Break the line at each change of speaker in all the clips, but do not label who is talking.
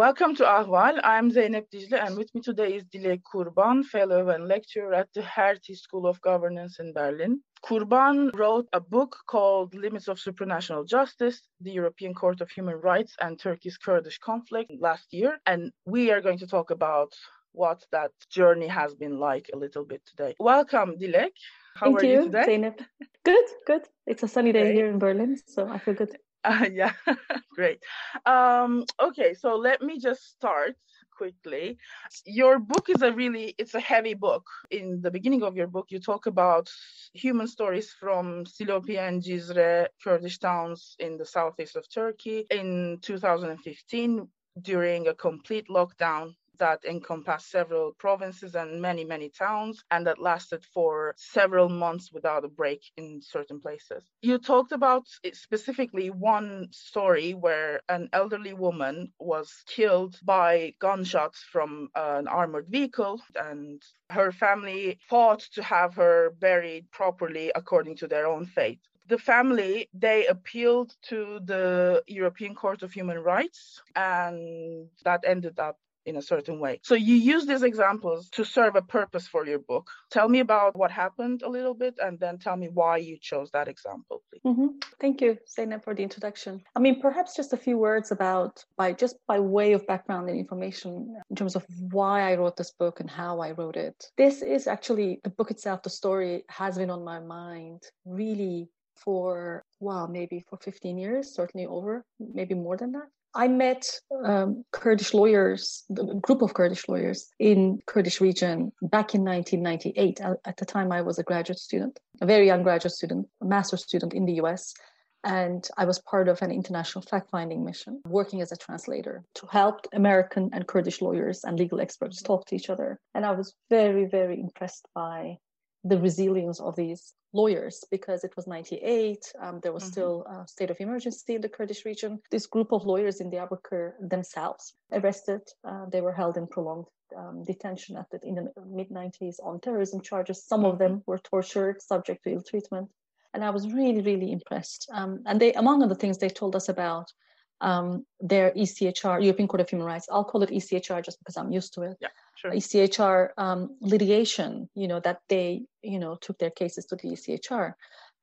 Welcome to Ahval. I'm Zeynep Dicle, and with me today is Dilek Kurban, fellow and lecturer at the Hertie School of Governance in Berlin. Kurban wrote a book called Limits of Supranational Justice, the European Court of Human Rights and Turkey's Kurdish conflict last year. And we are going to talk about what that journey has been like a little bit today. Welcome, Dilek.
How Thank are you, you today? Zeynep. Good, good. It's a sunny day okay. here in Berlin, so I feel good.
Uh, yeah, great. Um, okay, so let me just start quickly. Your book is a really it's a heavy book. In the beginning of your book, you talk about human stories from Silopi and Cizre Kurdish towns in the southeast of Turkey in 2015 during a complete lockdown that encompassed several provinces and many, many towns, and that lasted for several months without a break in certain places. You talked about eh, specifically one story where an elderly woman was killed by gunshots from uh, an armored vehicle, and her family fought to have her buried properly according to their own faith the family they appealed to the european court of human rights and that ended up in a certain way. So you use these examples to serve a purpose for your book. Tell me about what happened a little bit and then tell me why you chose that example, please.
Mm-hmm. Thank you, Zeynep, for the introduction. I mean, perhaps just a few words about, by just by way of background and information in terms of why I wrote this book and how I wrote it. This is actually the book itself, the story has been on my mind really for, well, maybe for 15 years, certainly over, maybe more than that. I met um, Kurdish lawyers, a group of Kurdish lawyers in Kurdish region back in 1998. At the time, I was a graduate student, a very young graduate student, a master's student in the US. And I was part of an international fact finding mission, working as a translator to help American and Kurdish lawyers and legal experts talk to each other. And I was very, very impressed by the resilience of these lawyers because it was 98 um, there was mm-hmm. still a state of emergency in the kurdish region. This group of lawyers in the diyarbakir themselves arrested uh, they were held in prolonged um, detention at the, in the mid 90s on terrorism charges. Some of them were tortured subject to ill treatment. And i was really really impressed. Um, and they among other things they told us about um, their ECHR, European Court of Human Rights. I'll call it ECHR just because I'm used to it.
Yeah, sure.
ECHR um, litigation, you know, that they, you know, took their cases to the ECHR.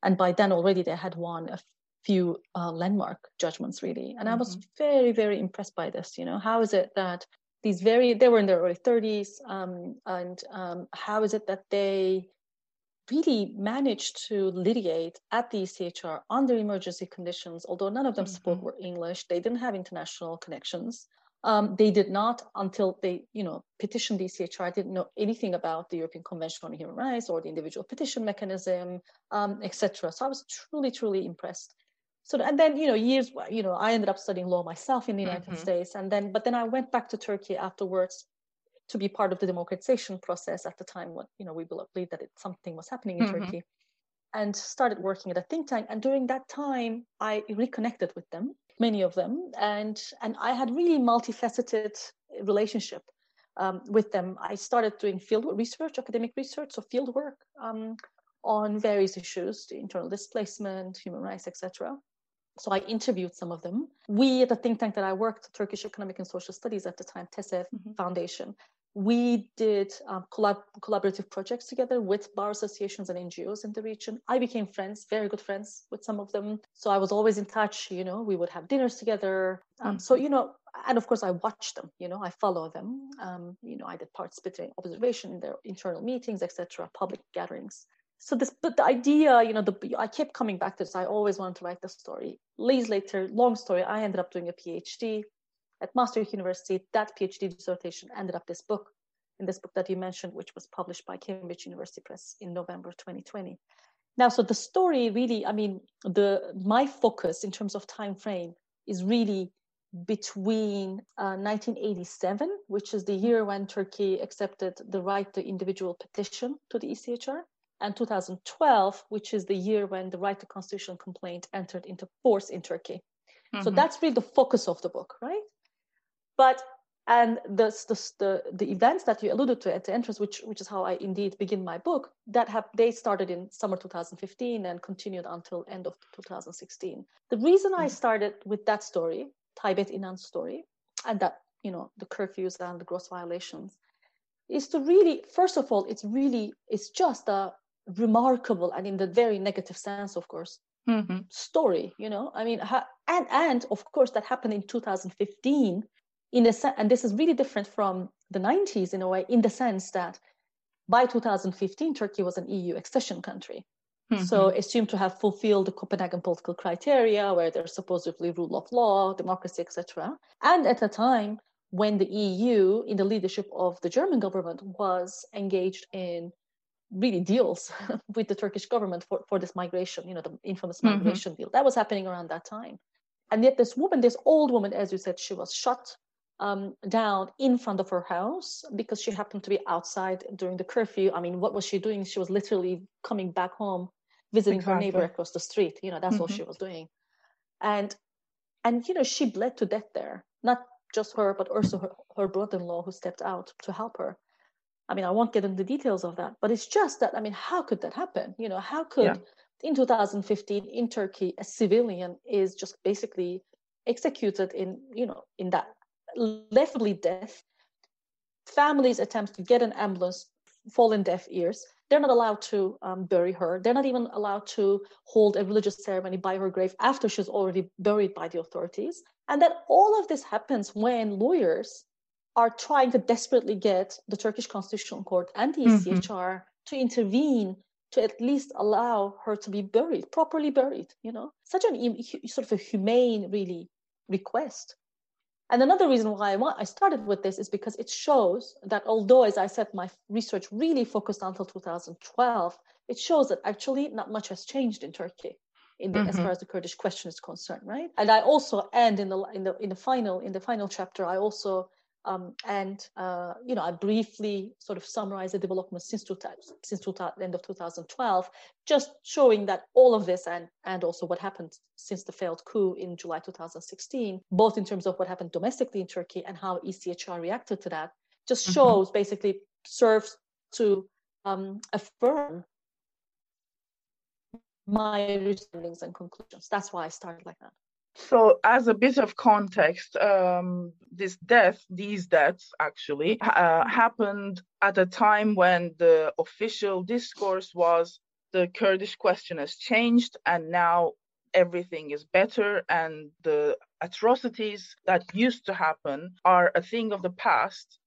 And by then already they had won a few uh, landmark judgments, really. And mm-hmm. I was mm-hmm. very, very impressed by this. You know, how is it that these very, they were in their early 30s, um, and um, how is it that they really managed to litigate at the ECHR under emergency conditions, although none of them mm-hmm. spoke were English. They didn't have international connections. Um, they did not until they, you know, petitioned the ECHR. I didn't know anything about the European Convention on Human Rights or the individual petition mechanism, um, etc. So I was truly, truly impressed. So and then you know years, you know, I ended up studying law myself in the United mm-hmm. States, and then but then I went back to Turkey afterwards to be part of the democratization process at the time when you know we believed that it, something was happening in mm-hmm. turkey and started working at a think tank and during that time i reconnected with them many of them and and i had really multifaceted relationship um, with them i started doing field research academic research so field work um, on various issues internal displacement human rights etc so I interviewed some of them. We at the think tank that I worked, Turkish Economic and Social Studies at the time, TESEV mm-hmm. Foundation, we did um, collab- collaborative projects together with bar associations and NGOs in the region. I became friends, very good friends with some of them. So I was always in touch. You know, we would have dinners together. Um, mm-hmm. So you know, and of course I watch them. You know, I follow them. Um, you know, I did participate in observation in their internal meetings, etc., public gatherings. So this, but the idea, you know, the I kept coming back to this. I always wanted to write the story. Years later, long story. I ended up doing a PhD at Maastricht University. That PhD dissertation ended up this book, in this book that you mentioned, which was published by Cambridge University Press in November 2020. Now, so the story really, I mean, the my focus in terms of time frame is really between uh, 1987, which is the year when Turkey accepted the right to individual petition to the ECHR, and 2012, which is the year when the right to constitutional complaint entered into force in Turkey. Mm-hmm. So that's really the focus of the book, right? But and the, the, the, the events that you alluded to at the entrance, which, which is how I indeed begin my book, that have they started in summer 2015 and continued until end of 2016. The reason I mm. started with that story, Taybet Inan's story, and that you know the curfews and the gross violations is to really first of all it's really it's just a remarkable and in the very negative sense of course mm-hmm. story you know i mean ha- and and of course that happened in 2015 in and this is really different from the 90s in a way in the sense that by 2015 turkey was an eu accession country mm-hmm. so assumed to have fulfilled the copenhagen political criteria where there's supposedly rule of law democracy etc and at a time when the eu in the leadership of the german government was engaged in really deals with the Turkish government for, for this migration, you know, the infamous mm-hmm. migration deal. That was happening around that time. And yet this woman, this old woman, as you said, she was shot um, down in front of her house because she happened to be outside during the curfew. I mean, what was she doing? She was literally coming back home, visiting exactly. her neighbor across the street. You know, that's mm-hmm. all she was doing. And and you know, she bled to death there. Not just her, but also her, her brother-in-law who stepped out to help her. I mean, I won't get into the details of that, but it's just that, I mean, how could that happen? You know, how could yeah. in 2015 in Turkey, a civilian is just basically executed in, you know, in that left death. Families attempt to get an ambulance fall in deaf ears. They're not allowed to um, bury her. They're not even allowed to hold a religious ceremony by her grave after she's already buried by the authorities. And that all of this happens when lawyers are trying to desperately get the Turkish Constitutional Court and the ECHR mm-hmm. to intervene to at least allow her to be buried, properly buried, you know? Such an sort of a humane, really, request. And another reason why I, want, I started with this is because it shows that although, as I said, my research really focused until 2012, it shows that actually not much has changed in Turkey. In the, mm-hmm. as far as the Kurdish question is concerned, right? And I also end in the in the in the final in the final chapter. I also um, and uh, you know, I briefly sort of summarize the development since two, since two, end of 2012, just showing that all of this and and also what happened since the failed coup in July 2016, both in terms of what happened domestically in Turkey and how ECHR reacted to that, just mm-hmm. shows mm-hmm. basically serves to um, affirm my understandings and conclusions. That's why I started like that.
So, as a bit of context, um, this death, these deaths actually, uh, happened at a time when the official discourse was the Kurdish question has changed and now everything is better and the atrocities that used to happen are a thing of the past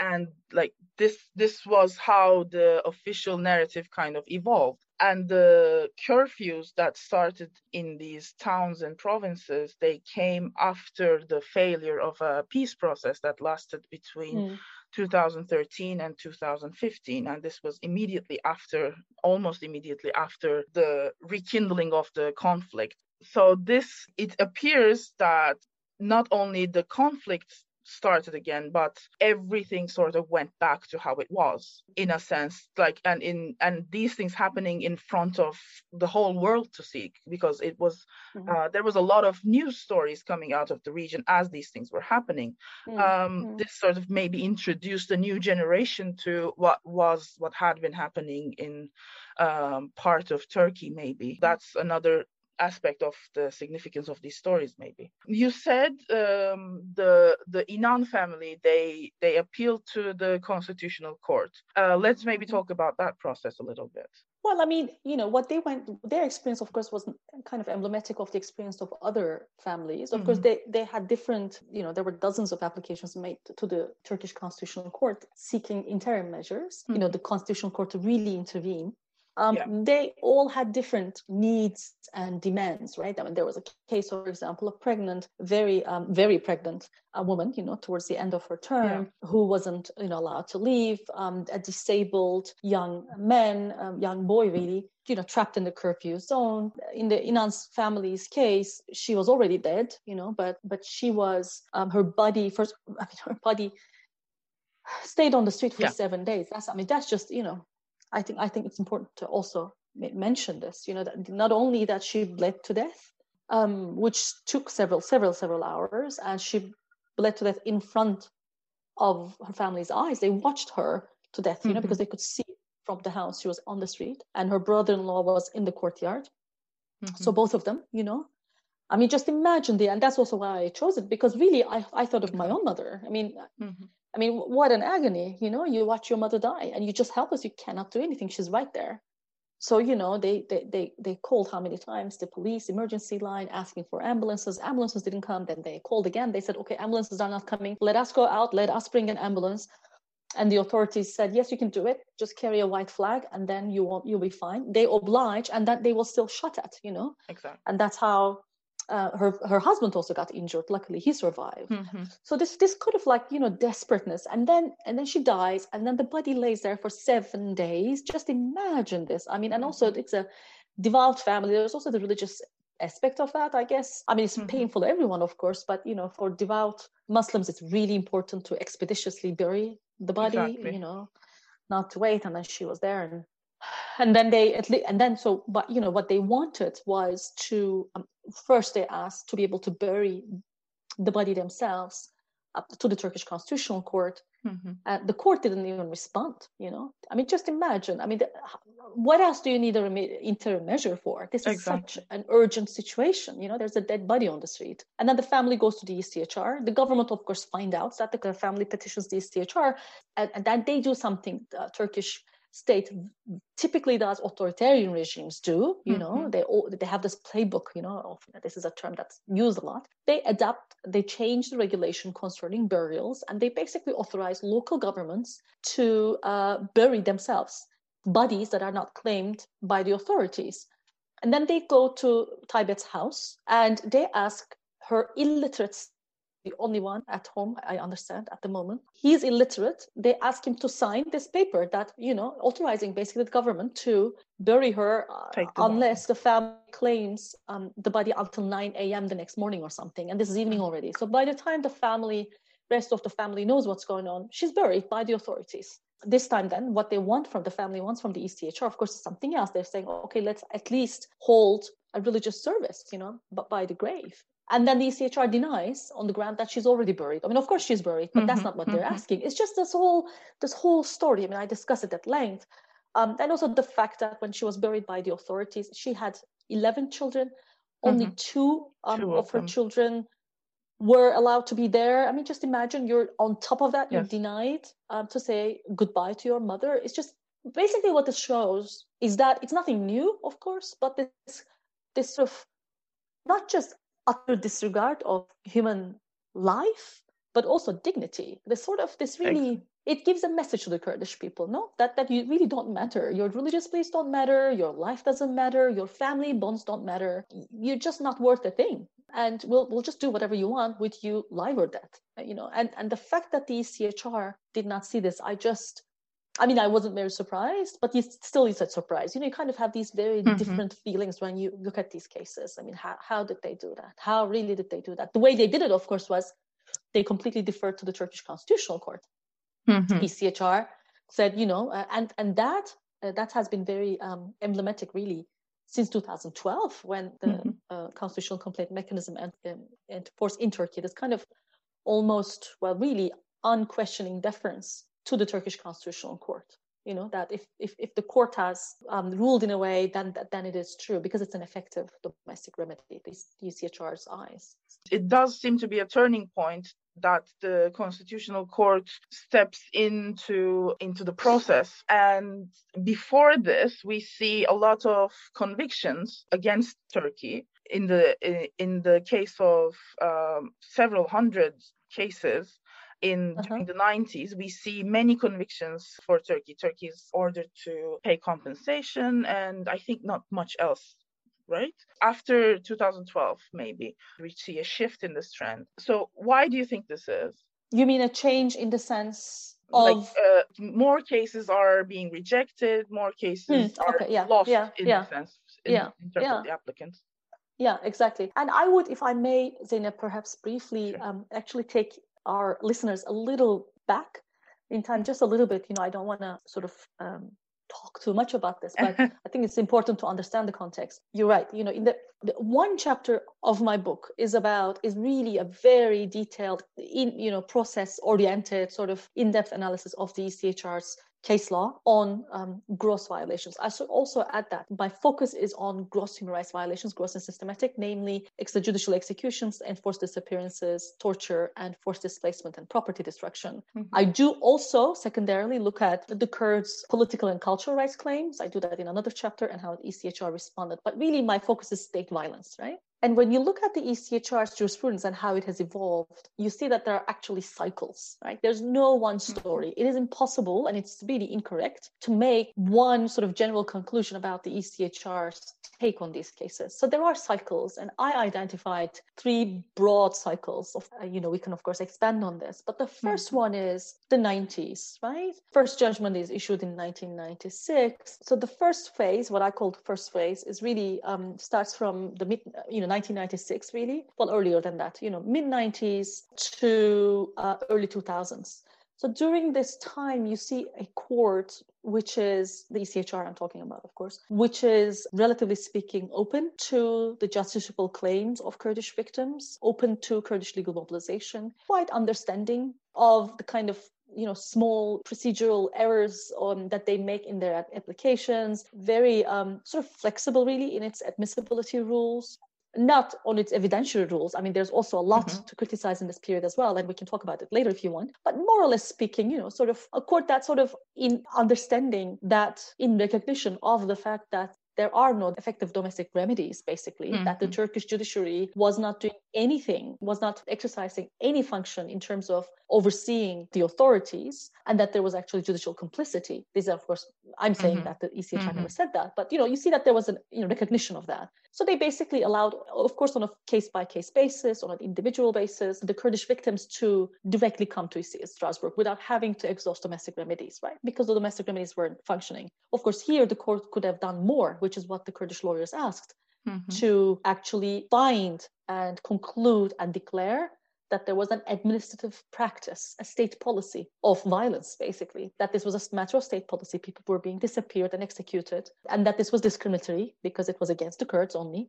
and like this this was how the official narrative kind of evolved. And the curfews that started in these towns and provinces they came after the failure of a peace process that lasted between mm. 2013 and 2015 and this was immediately after almost immediately after the rekindling of the conflict. So this it appears that not only the conflict started again but everything sort of went back to how it was in a sense like and in and these things happening in front of the whole world to see because it was mm-hmm. uh, there was a lot of news stories coming out of the region as these things were happening mm-hmm. um, this sort of maybe introduced a new generation to what was what had been happening in um, part of turkey maybe that's another aspect of the significance of these stories maybe you said um, the the inan family they they appealed to the constitutional court uh, let's maybe mm-hmm. talk about that process a little bit
well i mean you know what they went their experience of course was kind of emblematic of the experience of other families of mm-hmm. course they they had different you know there were dozens of applications made to the turkish constitutional court seeking interim measures mm-hmm. you know the constitutional court to really intervene um, yeah. they all had different needs and demands, right? I mean, there was a case, for example, a pregnant, very, um, very pregnant a woman, you know, towards the end of her term, yeah. who wasn't, you know, allowed to leave, um, a disabled young man, um, young boy, really, you know, trapped in the curfew zone. In the Inan's family's case, she was already dead, you know, but but she was, um, her body first, I mean, her body stayed on the street for yeah. seven days. That's, I mean, that's just, you know, I think I think it's important to also mention this. You know that not only that she bled to death, um, which took several several several hours, and she bled to death in front of her family's eyes. They watched her to death, you mm-hmm. know, because they could see from the house she was on the street, and her brother-in-law was in the courtyard. Mm-hmm. So both of them, you know, I mean, just imagine the, and that's also why I chose it because really I, I thought of my own mother. I mean, mm-hmm. I mean, what an agony, you know, you watch your mother die and you just helpless. You cannot do anything. She's right there. So, you know, they, they, they, they called how many times the police emergency line asking for ambulances. Ambulances didn't come. Then they called again. They said, okay, ambulances are not coming. Let us go out. Let us bring an ambulance. And the authorities said, yes, you can do it. Just carry a white flag and then you won't, you'll be fine. They oblige and that they will still shut at, you know?
Exactly.
And that's how uh, her her husband also got injured. Luckily, he survived. Mm-hmm. So this this kind of like you know desperateness, and then and then she dies, and then the body lays there for seven days. Just imagine this. I mean, and also mm-hmm. it's a devout family. There's also the religious aspect of that, I guess. I mean, it's mm-hmm. painful to everyone, of course, but you know, for devout Muslims, it's really important to expeditiously bury the body. Exactly. You know, not to wait. And then she was there, and and then they at least and then so but you know what they wanted was to um, first they asked to be able to bury the body themselves up to the turkish constitutional court. Mm-hmm. uh, the court didn't even respond you know? I mean just imagine. I mean the, what else do you need an interim measure for? This is exactly. such an urgent situation you know? There's a dead body on the street. And then the family goes to the echr the government of course find out that the family petitions the echr and, and then they do something uh, turkish state typically does authoritarian regimes do you mm-hmm. know they all, they have this playbook you know of, this is a term that's used a lot they adapt they change the regulation concerning burials and they basically authorize local governments to uh, bury themselves bodies that are not claimed by the authorities and then they go to Taybet's house and they ask her illiterate the only one at home, I understand, at the moment. He's illiterate. They ask him to sign this paper that, you know, authorizing basically the government to bury her uh, unless the family claims um, the body until 9 a.m. the next morning or something. And this is evening already. So by the time the family, rest of the family knows what's going on, she's buried by the authorities. This time, then, what they want from the family wants from the ECHR, of course, is something else. They're saying, okay, let's at least hold a religious service, you know, but by the grave. And then the ECHR denies on the ground that she's already buried. I mean, of course she's buried, but mm-hmm, that's not what mm-hmm. they're asking. It's just this whole this whole story. I mean, I discuss it at length. Um, and also the fact that when she was buried by the authorities, she had 11 children. Only mm-hmm. two, um, two, of, of her children were allowed to be there. I mean, just imagine you're on top of that, you're denied um, to say goodbye to your mother. It's just basically what this shows is that it's nothing new, of course, but this this sort of not just utter disregard of human life, but also dignity. This sort of this really it gives a message to the Kurdish people, no, that that you really don't matter. Your religious beliefs don't matter. Your life doesn't matter. Your family bonds don't matter. You're just not worth a thing. And we'll we'll just do whatever you want with you, live or death. You know, and and the fact that the ECHR did not see this, I just I mean, I wasn't very surprised, but you still is a surprise. You know, you kind of have these very mm-hmm. different feelings when you look at these cases. I mean, how, how did they do that? How really did they do that? The way they did it, of course, was they completely deferred to the Turkish Constitutional Court. Mm-hmm. ECHR said, you know, uh, and and that uh, that has been very um, emblematic, really, since 2012, when the mm-hmm. uh, constitutional complaint mechanism entered um, force in Turkey. This kind of almost, well, really unquestioning deference to the Turkish Constitutional Court. You know that if if, if the court has um, ruled in a way, then then it is true because it's an effective domestic remedy. These ECHR's eyes.
It does seem to be a turning point that the constitutional court steps into into the process and before this we see a lot of convictions against turkey in the in the case of um, several hundred cases in uh-huh. during the 90s we see many convictions for turkey turkey is ordered to pay compensation and i think not much else right after 2012 maybe we see a shift in this trend so why do you think this is
you mean a change in the sense of like,
uh, more cases are being rejected more cases hmm, okay, are yeah, lost yeah, in yeah. the sense in, yeah, in terms yeah. of the applicants
yeah exactly and i would if i may Zeynep, perhaps briefly sure. um, actually take our listeners a little back in time, just a little bit. You know, I don't want to sort of um, talk too much about this, but I think it's important to understand the context. You're right. You know, in the, the, one chapter of my book is about is really a very detailed, in you know, process oriented sort of in depth analysis of the ECHR's case law on um, gross violations. I should also add that my focus is on gross human rights violations, gross and systematic, namely extrajudicial executions, enforced disappearances, torture, and forced displacement and property destruction. Mm-hmm. I do also secondarily look at the Kurds' political and cultural rights claims. I do that in another chapter and how the ECHR responded. But really, my focus is state violence, right? And when you look at the ECHR's jurisprudence and how it has evolved, you see that there are actually cycles, right? There's no one mm-hmm. story. It is impossible and it's really incorrect to make one sort of general conclusion about the ECHR's take on these cases. So there are cycles, and I identified three broad cycles. Of, uh, you know, we can of course expand on this, but the 1st mm-hmm. one is the 90s, right? First judgment is issued in 1996. So the first phase, what I call the first phase, is really um, starts from the mid, you know, 1996, really. Well, earlier than that, you know, mid 90s to uh, early 2000s. So during this time, you see a court, which is the ECHR I'm talking about, of course, which is relatively speaking open to the justiciable claims of Kurdish victims, open to Kurdish legal mobilization, quite understanding of the kind of you know small procedural errors um, that they make in their applications very um, sort of flexible really in its admissibility rules not on its evidentiary rules. I mean, there's also a lot mm-hmm. to criticize in this period as well, and we can talk about it later if you want. But more or less speaking, you know, sort of a court that sort of in understanding that in recognition of the fact that there are no effective domestic remedies, basically, mm-hmm. that the Turkish judiciary was not doing anything, was not exercising any function in terms of overseeing the authorities, and that there was actually judicial complicity. These are, of course, I'm saying mm-hmm. that the ECHR mm-hmm. never said that, but you know, you see that there was a you know, recognition of that. So they basically allowed, of course, on a case by case basis, on an individual basis, the Kurdish victims to directly come to Strasbourg without having to exhaust domestic remedies, right? Because the domestic remedies weren't functioning. Of course, here the court could have done more, which is what the Kurdish lawyers asked. Mm-hmm. To actually find and conclude and declare that there was an administrative practice, a state policy of violence, basically, that this was a matter of state policy. People were being disappeared and executed, and that this was discriminatory because it was against the Kurds only.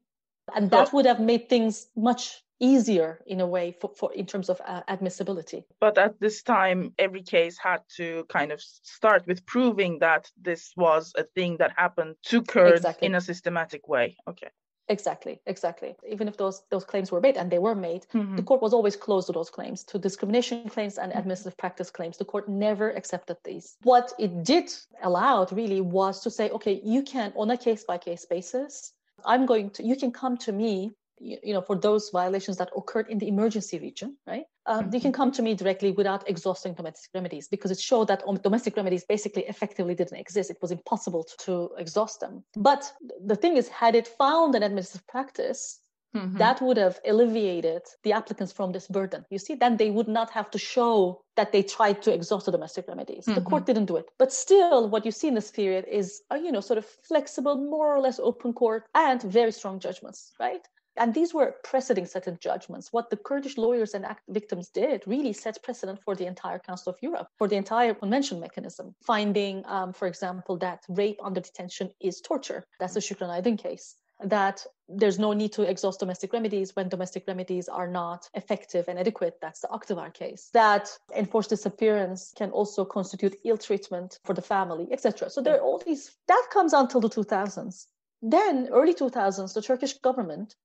And that would have made things much easier in a way for, for in terms of uh, admissibility
but at this time every case had to kind of start with proving that this was a thing that happened to kurds exactly. in a systematic way okay
Exactly, exactly. Even if those those claims were made, and they were made, mm-hmm. the court was always closed to those claims, to discrimination claims and mm-hmm. administrative practice claims. The court never accepted these. What it did allow really was to say, okay, you can on a case by case basis, I'm going to, you can come to me you know, for those violations that occurred in the emergency region, right? Um, mm-hmm. You can come to me directly without exhausting domestic remedies because it showed that domestic remedies basically effectively didn't exist. It was impossible to, to exhaust them. But the thing is, had it found an administrative practice Mm-hmm. that would have alleviated the applicants from this burden. You see, then they would not have to show that they tried to exhaust the domestic remedies. Mm-hmm. The court didn't do it. But still, what you see in this period is, a, you know, sort of flexible, more or less open court and very strong judgments, right? And these were preceding certain judgments. What the Kurdish lawyers and victims did really set precedent for the entire Council of Europe, for the entire convention mechanism, finding, um, for example, that rape under detention is torture. That's the Shukran Aydin case. That there's no need to exhaust domestic remedies when domestic remedies are not effective and adequate. That's the Akdivar case. That enforced disappearance can also constitute ill treatment for the family, etc. So there are all these. That comes until the 2000s. Then, early 2000s, the Turkish government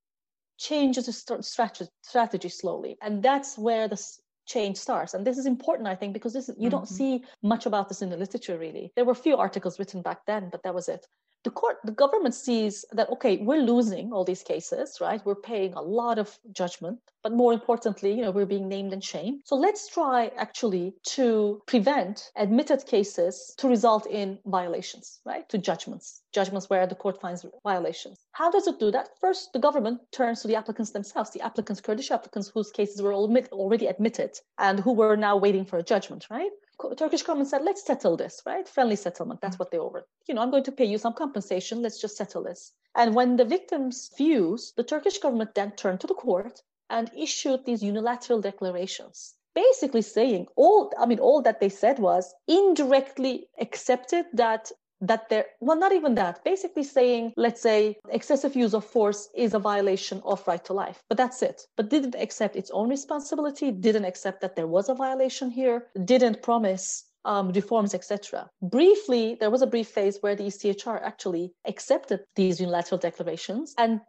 changes the strategy, strategy slowly. And that's where the change starts. And this is important, I think, because this is, you mm-hmm. don't see much about this in the literature really. There were a few articles written back then, but that was it the court the government sees that okay we're losing all these cases right? We're paying a lot of judgment but more importantly you know we're being named and shamed. So let's try actually to prevent admitted cases to result in violations right? To judgments judgments where the court finds violations. How does it do that? First the government turns to the applicants themselves the applicants kurdish applicants whose cases were already admitted and who were now waiting for a judgment right Turkish government said, let's settle this, right? Friendly settlement. That's mm. what they offered. You know, I'm going to pay you some compensation. Let's just settle this. And when the victims fused, the Turkish government then turned to the court and issued these unilateral declarations basically saying all i mean all that they said was indirectly accepted that that there well not even that basically saying let's say excessive use of force is a violation of right to life but that's it. But didn't accept its own responsibility didn't accept that there was a violation here didn't promise um, reforms, etc. Briefly, there was a brief phase where the ECHR actually accepted these unilateral declarations and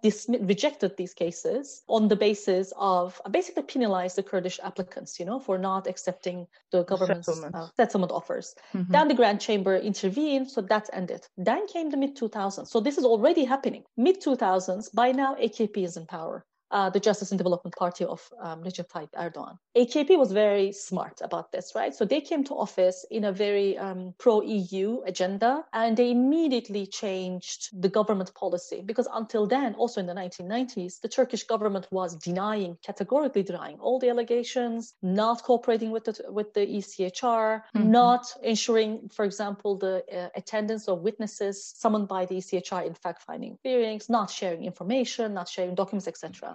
rejected these cases on the basis of uh, basically penalized the Kurdish applicants, you know, for not accepting the government's settlement, uh, settlement offers. Mm-hmm. Then the Grand Chamber intervened, so that ended. Then came the mid 2000s. So this is already happening. Mid 2000s, by now AKP is in power uh, the Justice and Development Party of um, Recep Tayyip Erdogan. AKP was very smart about this, right? So they came to office in a very um, pro EU agenda and they immediately changed the government policy because until then, also in the 1990s, the Turkish government was denying, categorically denying all the allegations, not cooperating with the, with the ECHR, mm-hmm. not ensuring, for example, the uh, attendance of witnesses summoned by the ECHR in fact finding hearings, not sharing information, not sharing documents, etc.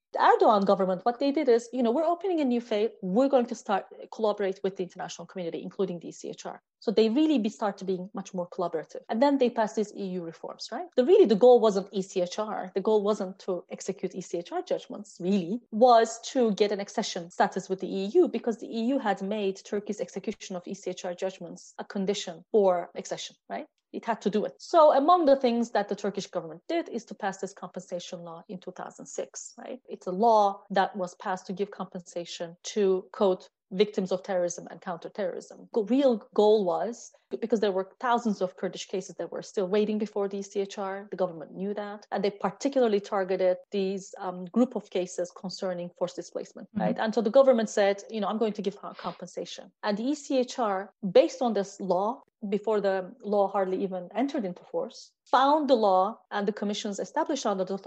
Erdogan government, what they did is, you know, we're opening a new phase. We're going to start uh, collaborate with the international community, including the ECHR. So they really be started being much more collaborative. And then they passed these EU reforms, right? The really the goal wasn't ECHR. The goal wasn't to execute ECHR judgments, really, was to get an accession status with the EU because the EU had made Turkey's execution of ECHR judgments a condition for accession, right? it had to do it. So among the things that the Turkish government did is to pass this compensation law in 2006, right? It's a law that was passed to give compensation to quote victims of terrorism and counterterrorism. The real goal was because there were thousands of Kurdish cases that were still waiting before the ECHR. The government knew that, and they particularly targeted these um, group of cases concerning forced displacement. Mm-hmm. Right, and so the government said, you know, I'm going to give compensation, and the ECHR, based on this law, before the law hardly even entered into force, found the law and the commissions established under the,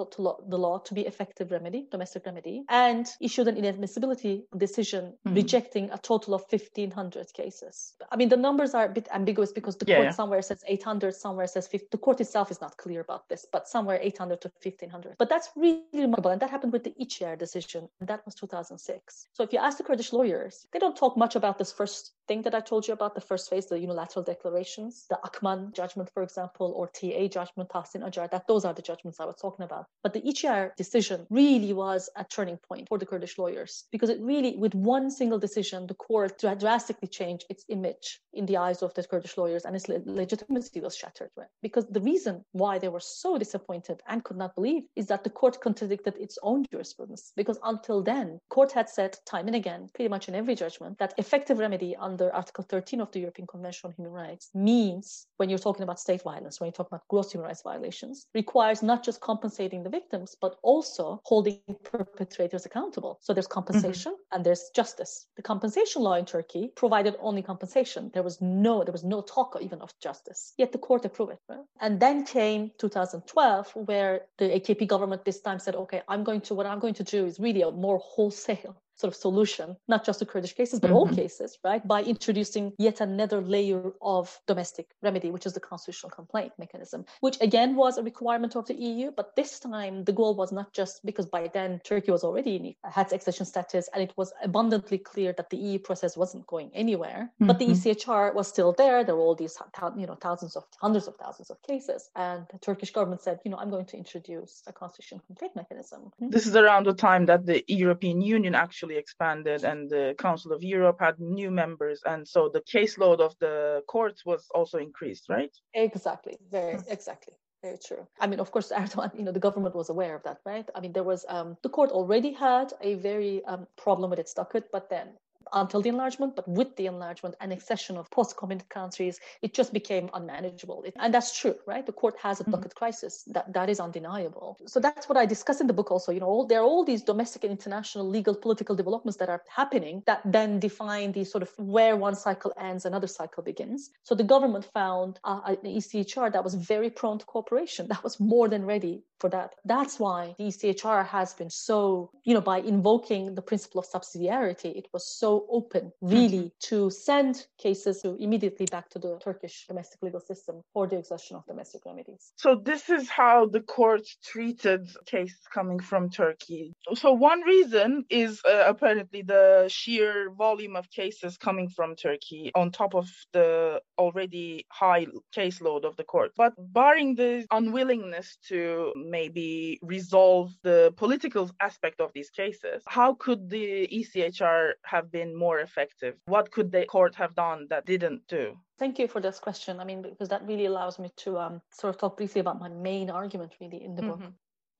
the law to be effective remedy, domestic remedy, and issued an inadmissibility decision mm-hmm. rejecting a total of 1,500 cases. I mean, the numbers are a bit ambiguous because the yeah, court yeah. somewhere says 800, somewhere says 50. The court itself is not clear about this, but somewhere 800 to 1,500. But that's really remarkable. And that happened with the İçyer decision, and that was 2006. So if you ask the Kurdish lawyers, they don't talk much about this first thing that I told you about, the first phase, the unilateral declarations, the Akman judgment, for example, or TA judgment, Tahsin Acar, that those are the judgments I was talking about. But the İçyer decision really was a turning point for the Kurdish lawyers because it really, with one single decision, the court drastically changed its image in the eyes of the Kurdish lawyers and its legitimacy was shattered. Because the reason why they were so disappointed and could not believe is that the court contradicted its own jurisprudence. Because until then, court had said time and again, pretty much in every judgment, that effective remedy under Article 13 of the European Convention on Human Rights means when you're talking about state violence, when you're talking about gross human rights violations requires not just compensating the victims, but also holding perpetrators accountable. So there's compensation mm-hmm. and there's justice. The compensation law in Turkey provided only compensation. There was no there was no talk even of justice. Yet the court approved it. Right? And then came 2012, where the AKP government this time said, okay, I'm going to what I'm going to do is really a more wholesale sort of solution, not just to Kurdish cases, but mm-hmm. all cases, right? By introducing yet another layer of domestic remedy, which is the constitutional complaint mechanism, which again was a requirement of the EU. But this time, the goal was not just because by then Turkey was already in, had accession status, and it was abundantly clear that the EU process wasn't going anywhere. Mm-hmm. But the mm-hmm. ECHR was still there. There were all these, you know, thousands of, hundreds of thousands of cases, and the Turkish government said, you know, I'm going to introduce a constitutional complaint mechanism.
This is around the time that the European Union actually actually expanded and the Council of Europe had new members. And so the caseload of the courts was also increased, right?
Exactly. Very, hmm. exactly. Very true. I mean, of course, Erdogan, you know, the government was aware of that, right? I mean, there was, um, the court already had a very um, problem with its docket, but then until the enlargement, but with the enlargement and accession of post-communist countries, it just became unmanageable. It, and that's true, right? The court has a docket mm-hmm. crisis. That that is undeniable. So that's what I discuss in the book also. You know, all, there are all these domestic and international legal political developments that are happening that then define the sort of where one cycle ends, another cycle begins. So the government found uh, an ECHR that was very prone to cooperation, that was more than ready for that. That's why the ECHR has been so, you know, by invoking the principle of subsidiarity, it was so open really mm-hmm. to send cases to immediately back to the Turkish domestic legal system for the exhaustion of domestic remedies.
So this is how the court treated cases coming from Turkey. So one reason is uh, apparently the sheer volume of cases coming from Turkey on top of the already high caseload of the court. But barring the unwillingness to maybe resolve the political aspect of these cases. How could the ECHR have been more effective? What could the court have done that didn't do?
Thank you for this question. I mean, because that really allows me to um, sort of talk briefly about my main argument, really, in the mm-hmm. book.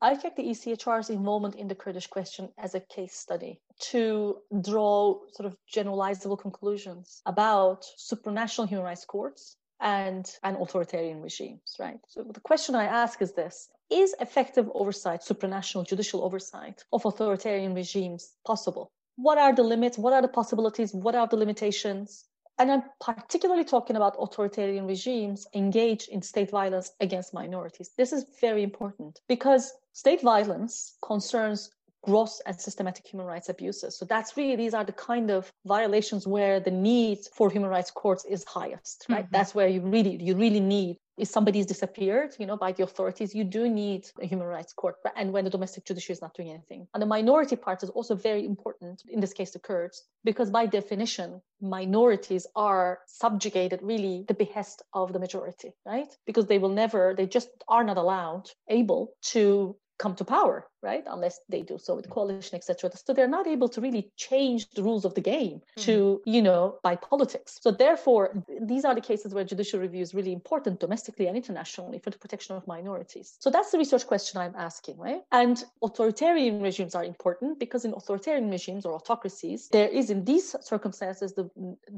I take the ECHR's involvement in the Kurdish question as a case study to draw sort of generalizable conclusions about supranational human rights courts and, and authoritarian regimes, right? So the question I ask is this Is effective oversight, supranational judicial oversight of authoritarian regimes possible? What are the limits? What are the possibilities? What are the limitations? And I'm particularly talking about authoritarian regimes engaged in state violence against minorities. This is very important because state violence concerns gross and systematic human rights abuses. So that's really these are the kind of violations where the need for human rights courts is highest, right? Mm-hmm. That's where you really you really need if somebody's disappeared, you know, by the authorities, you do need a human rights court. And when the domestic judiciary is not doing anything. And the minority part is also very important, in this case, the Kurds, because by definition, minorities are subjugated really the behest of the majority, right? Because they will never, they just are not allowed, able to come to power right? Unless they do so with coalition, etc. So they're not able to really change the rules of the game mm-hmm. to, you know, by politics. So therefore, these are the cases where judicial review is really important domestically and internationally for the protection of minorities. So that's the research question I'm asking, right? And authoritarian regimes are important because in authoritarian regimes or autocracies, there is in these circumstances the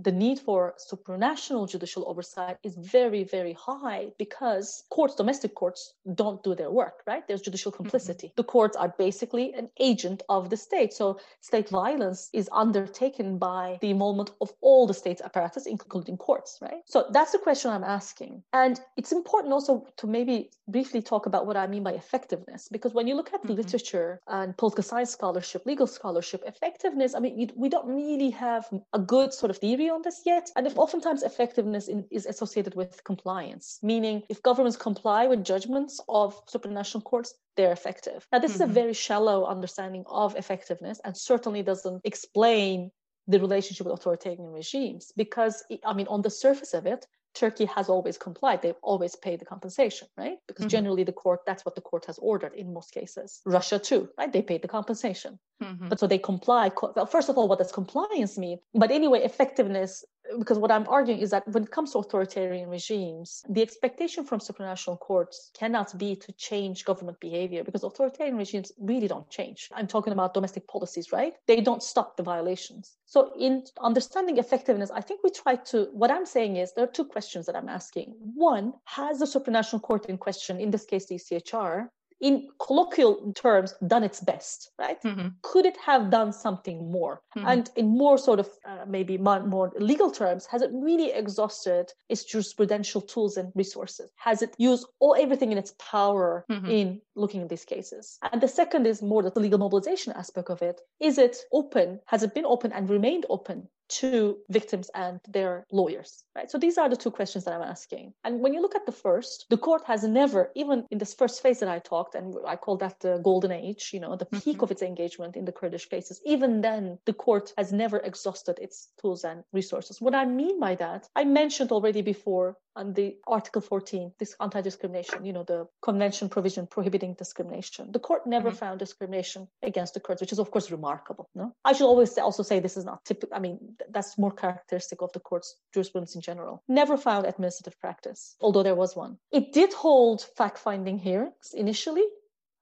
the need for supranational judicial oversight is very, very high because courts, domestic courts, don't do their work, right? There's judicial. Complicity. Mm-hmm. The courts are basically an agent of the state. So state violence is undertaken by the involvement of all the state's apparatus, including courts, right? So that's the question I'm asking. And it's important also to maybe briefly talk about what I mean by effectiveness, because when you look at mm-hmm. literature and political science scholarship, legal scholarship, effectiveness, I mean, we don't really have a good sort of theory on this yet. And if oftentimes effectiveness in, is associated with compliance, meaning if governments comply with judgments of supranational courts, they're effective. Now, this mm-hmm. is a mm-hmm. very shallow understanding of effectiveness and certainly doesn't explain the relationship with authoritarian regimes because, I mean, on the surface of it, Turkey has always complied. They've always paid the compensation, right? Because mm-hmm. generally the court, that's what the court has ordered in most cases. Russia too, right? They paid the compensation. Mm-hmm. But so they comply. Well, first of all, what does compliance mean? But anyway, effectiveness because what I'm arguing is that when it comes to authoritarian regimes, the expectation from supranational courts cannot be to change government behavior because authoritarian regimes really don't change. I'm talking about domestic policies, right? They don't stop the violations. So, in understanding effectiveness, I think we try to, what I'm saying is there are two questions that I'm asking. One, has the supranational court in question, in this case, the ECHR, in colloquial terms, done its best, right? Mm-hmm. Could it have done something more? Mm-hmm. And in more sort of uh, maybe more, legal terms, has it really exhausted its jurisprudential tools and resources? Has it used all everything in its power mm-hmm. in looking at these cases? And the second is more the legal mobilization aspect of it. Is it open? Has it been open and remained open to victims and their lawyers right? So these are the two questions that i'm asking. And when you look at the first the court has never even in this first phase that i talked and i call that the golden age you know the peak mm-hmm. of its engagement in the kurdish cases even then the court has never exhausted its tools and resources. What i mean by that i mentioned already before on the Article 14, this anti-discrimination, you know, the convention provision prohibiting discrimination. The court never mm-hmm. found discrimination against the Kurds, which is of course remarkable. No, I should always also say this is not typical. I mean, that's more characteristic of the court's jurisprudence in general. Never found administrative practice, although there was one. It did hold fact-finding hearings initially,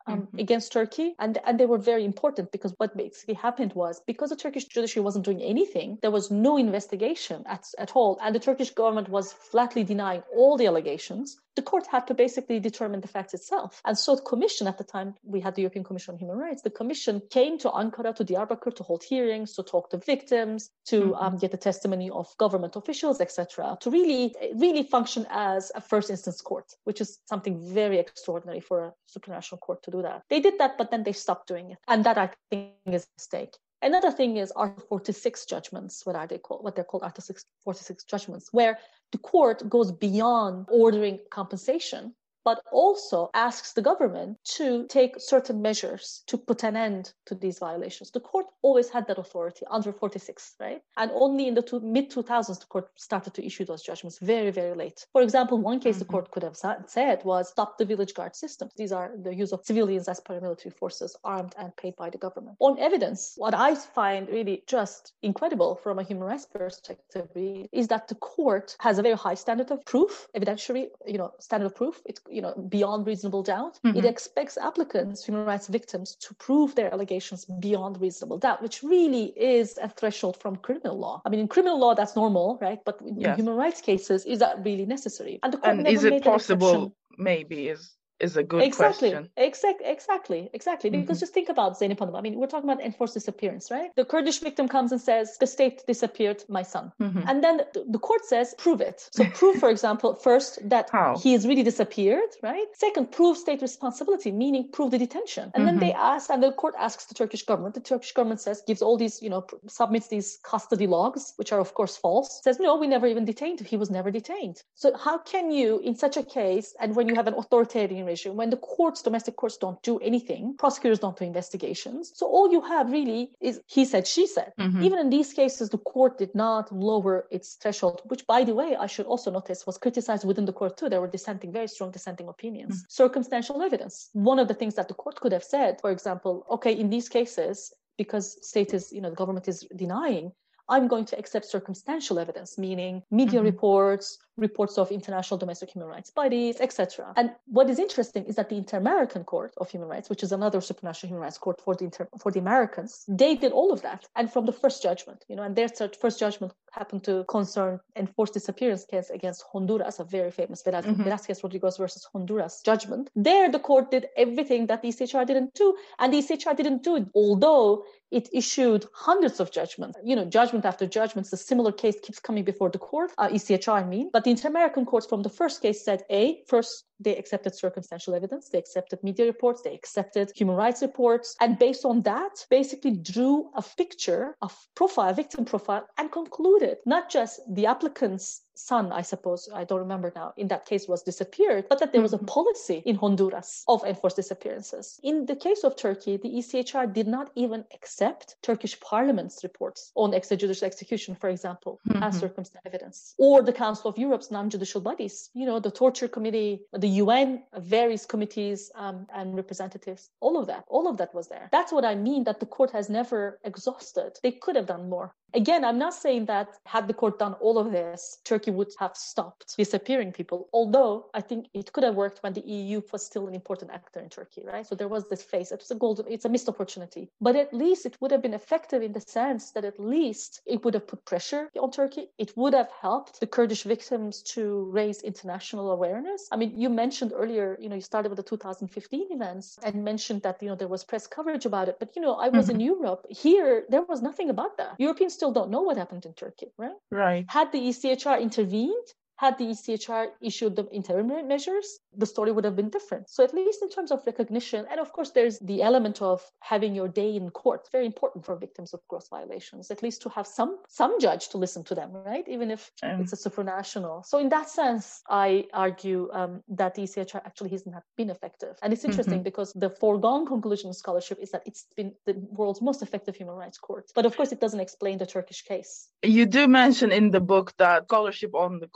um, mm-hmm. against Turkey. And, and they were very important because what basically happened was because the Turkish judiciary wasn't doing anything, there was no investigation at, at all. And the Turkish government was flatly denying all the allegations the court had to basically determine the facts itself. And so the commission at the time, we had the European Commission on Human Rights, the commission came to Ankara, to Diyarbakir to hold hearings, to talk to victims, to mm-hmm. um, get the testimony of government officials, etc., to really, really function as a first instance court, which is something very extraordinary for a supranational court to do that. They did that, but then they stopped doing it. And that I think is a mistake. Another thing is Article 46 judgments, what are they called? What they're called Article 46 judgments, where the court goes beyond ordering compensation but also asks the government to take certain measures to put an end to these violations. The court always had that authority under 46, right? And only in the two, mid 2000s, the court started to issue those judgments very, very late. For example, one case mm-hmm. the court could have said was stop the village guard system. These are the use of civilians as paramilitary forces, armed and paid by the government. On evidence, what I find really just incredible from a human rights perspective is that the court has a very high standard of proof, evidentiary, you know, standard of proof. It's you know beyond reasonable doubt. Mm-hmm. It expects applicants, human rights victims, to prove their allegations beyond reasonable doubt, which really is a threshold from criminal law. I mean, in criminal law that's normal, right? But in yes. human rights cases, is that really necessary?
And the court and is it possible? Maybe is is a good
exactly.
question.
Exactly, exactly, exactly. Mm-hmm. Because just think about Zeynep Hanım. I mean, we're talking about enforced disappearance, right? The Kurdish victim comes and says, the state disappeared my son. Mm-hmm. And then the court says, prove it. So prove, for example, first that
How?
he is really disappeared, right? Second, prove state responsibility, meaning prove the detention. And mm-hmm. then they ask, and the court asks the Turkish government. The Turkish government says, gives all these, you know, submits these custody logs, which are of course false. Says, no, we never even detained. He was never detained. So how can you, in such a case, and when you have an authoritarian regime, when the courts, domestic courts don't do anything. Prosecutors don't do investigations. So all you have really is he said, she said. Mm-hmm. Even in these cases, the court did not lower its threshold, which, by the way, I should also notice was criticized within the court too. There were dissenting, very strong dissenting opinions. Mm-hmm. Circumstantial evidence. One of the things that the court could have said, for example, okay, in these cases, because state is, you know, the government is denying, I'm going to accept circumstantial evidence, meaning media mm-hmm. reports, reports of international domestic human rights bodies, etc. And what is interesting is that the Inter-American Court of Human Rights, which is another supranational human rights court for the inter- for the Americans, they did all of that. And from the first judgment, you know, and their first judgment happened to concern enforced disappearance case against Honduras, a very famous Velázquez mm-hmm. Rodriguez versus Honduras judgment. There, the court did everything that the ECHR didn't do, and the ECHR didn't do it, although it issued hundreds of judgments, you know, judgment after judgment. A similar case keeps coming before the court, uh, ECHR, I mean. But the Inter-American courts from the first case said, A, first, they accepted circumstantial evidence, they accepted media reports, they accepted human rights reports, and based on that, basically drew a picture, a profile, a victim profile, and concluded not just the applicant's son, I suppose, I don't remember now, in that case was disappeared, but that there was a mm-hmm. policy in Honduras of enforced disappearances. In the case of Turkey, the ECHR did not even accept Turkish parliament's reports on extrajudicial execution, for example, mm-hmm. as circumstantial evidence, or the Council of Europe's non-judicial bodies, you know, the torture committee, the UN, various committees um, and representatives, all of that, all of that was there. That's what I mean that the court has never exhausted. They could have done more. Again, I'm not saying that had the court done all of this, Turkey would have stopped disappearing people. Although I think it could have worked when the EU was still an important actor in Turkey, right? So there was this phase. was a golden, it's a missed opportunity. But at least it would have been effective in the sense that at least it would have put pressure on Turkey. It would have helped the Kurdish victims to raise international awareness. I mean, you mentioned earlier, you know, you started with the 2015 events and mentioned that, you know, there was press coverage about it. But, you know, I was mm-hmm. in Europe. Here, there was nothing about that. Europeans still don't know what happened in Turkey, right?
Right.
Had the ECHR intervened, had the ECHR issued the interim measures, the story would have been different. So, at least in terms of recognition, and of course, there's the element of having your day in court. It's very important for victims of gross violations, at least to have some some judge to listen to them, right? Even if um, it's a supranational. So, in that sense, I argue um, that the ECHR actually hasn't been effective. And it's interesting mm-hmm. because the foregone conclusion of scholarship is that it's been the world's most effective human rights court. But of course, it doesn't explain the Turkish case.
You do mention in the book that scholarship on the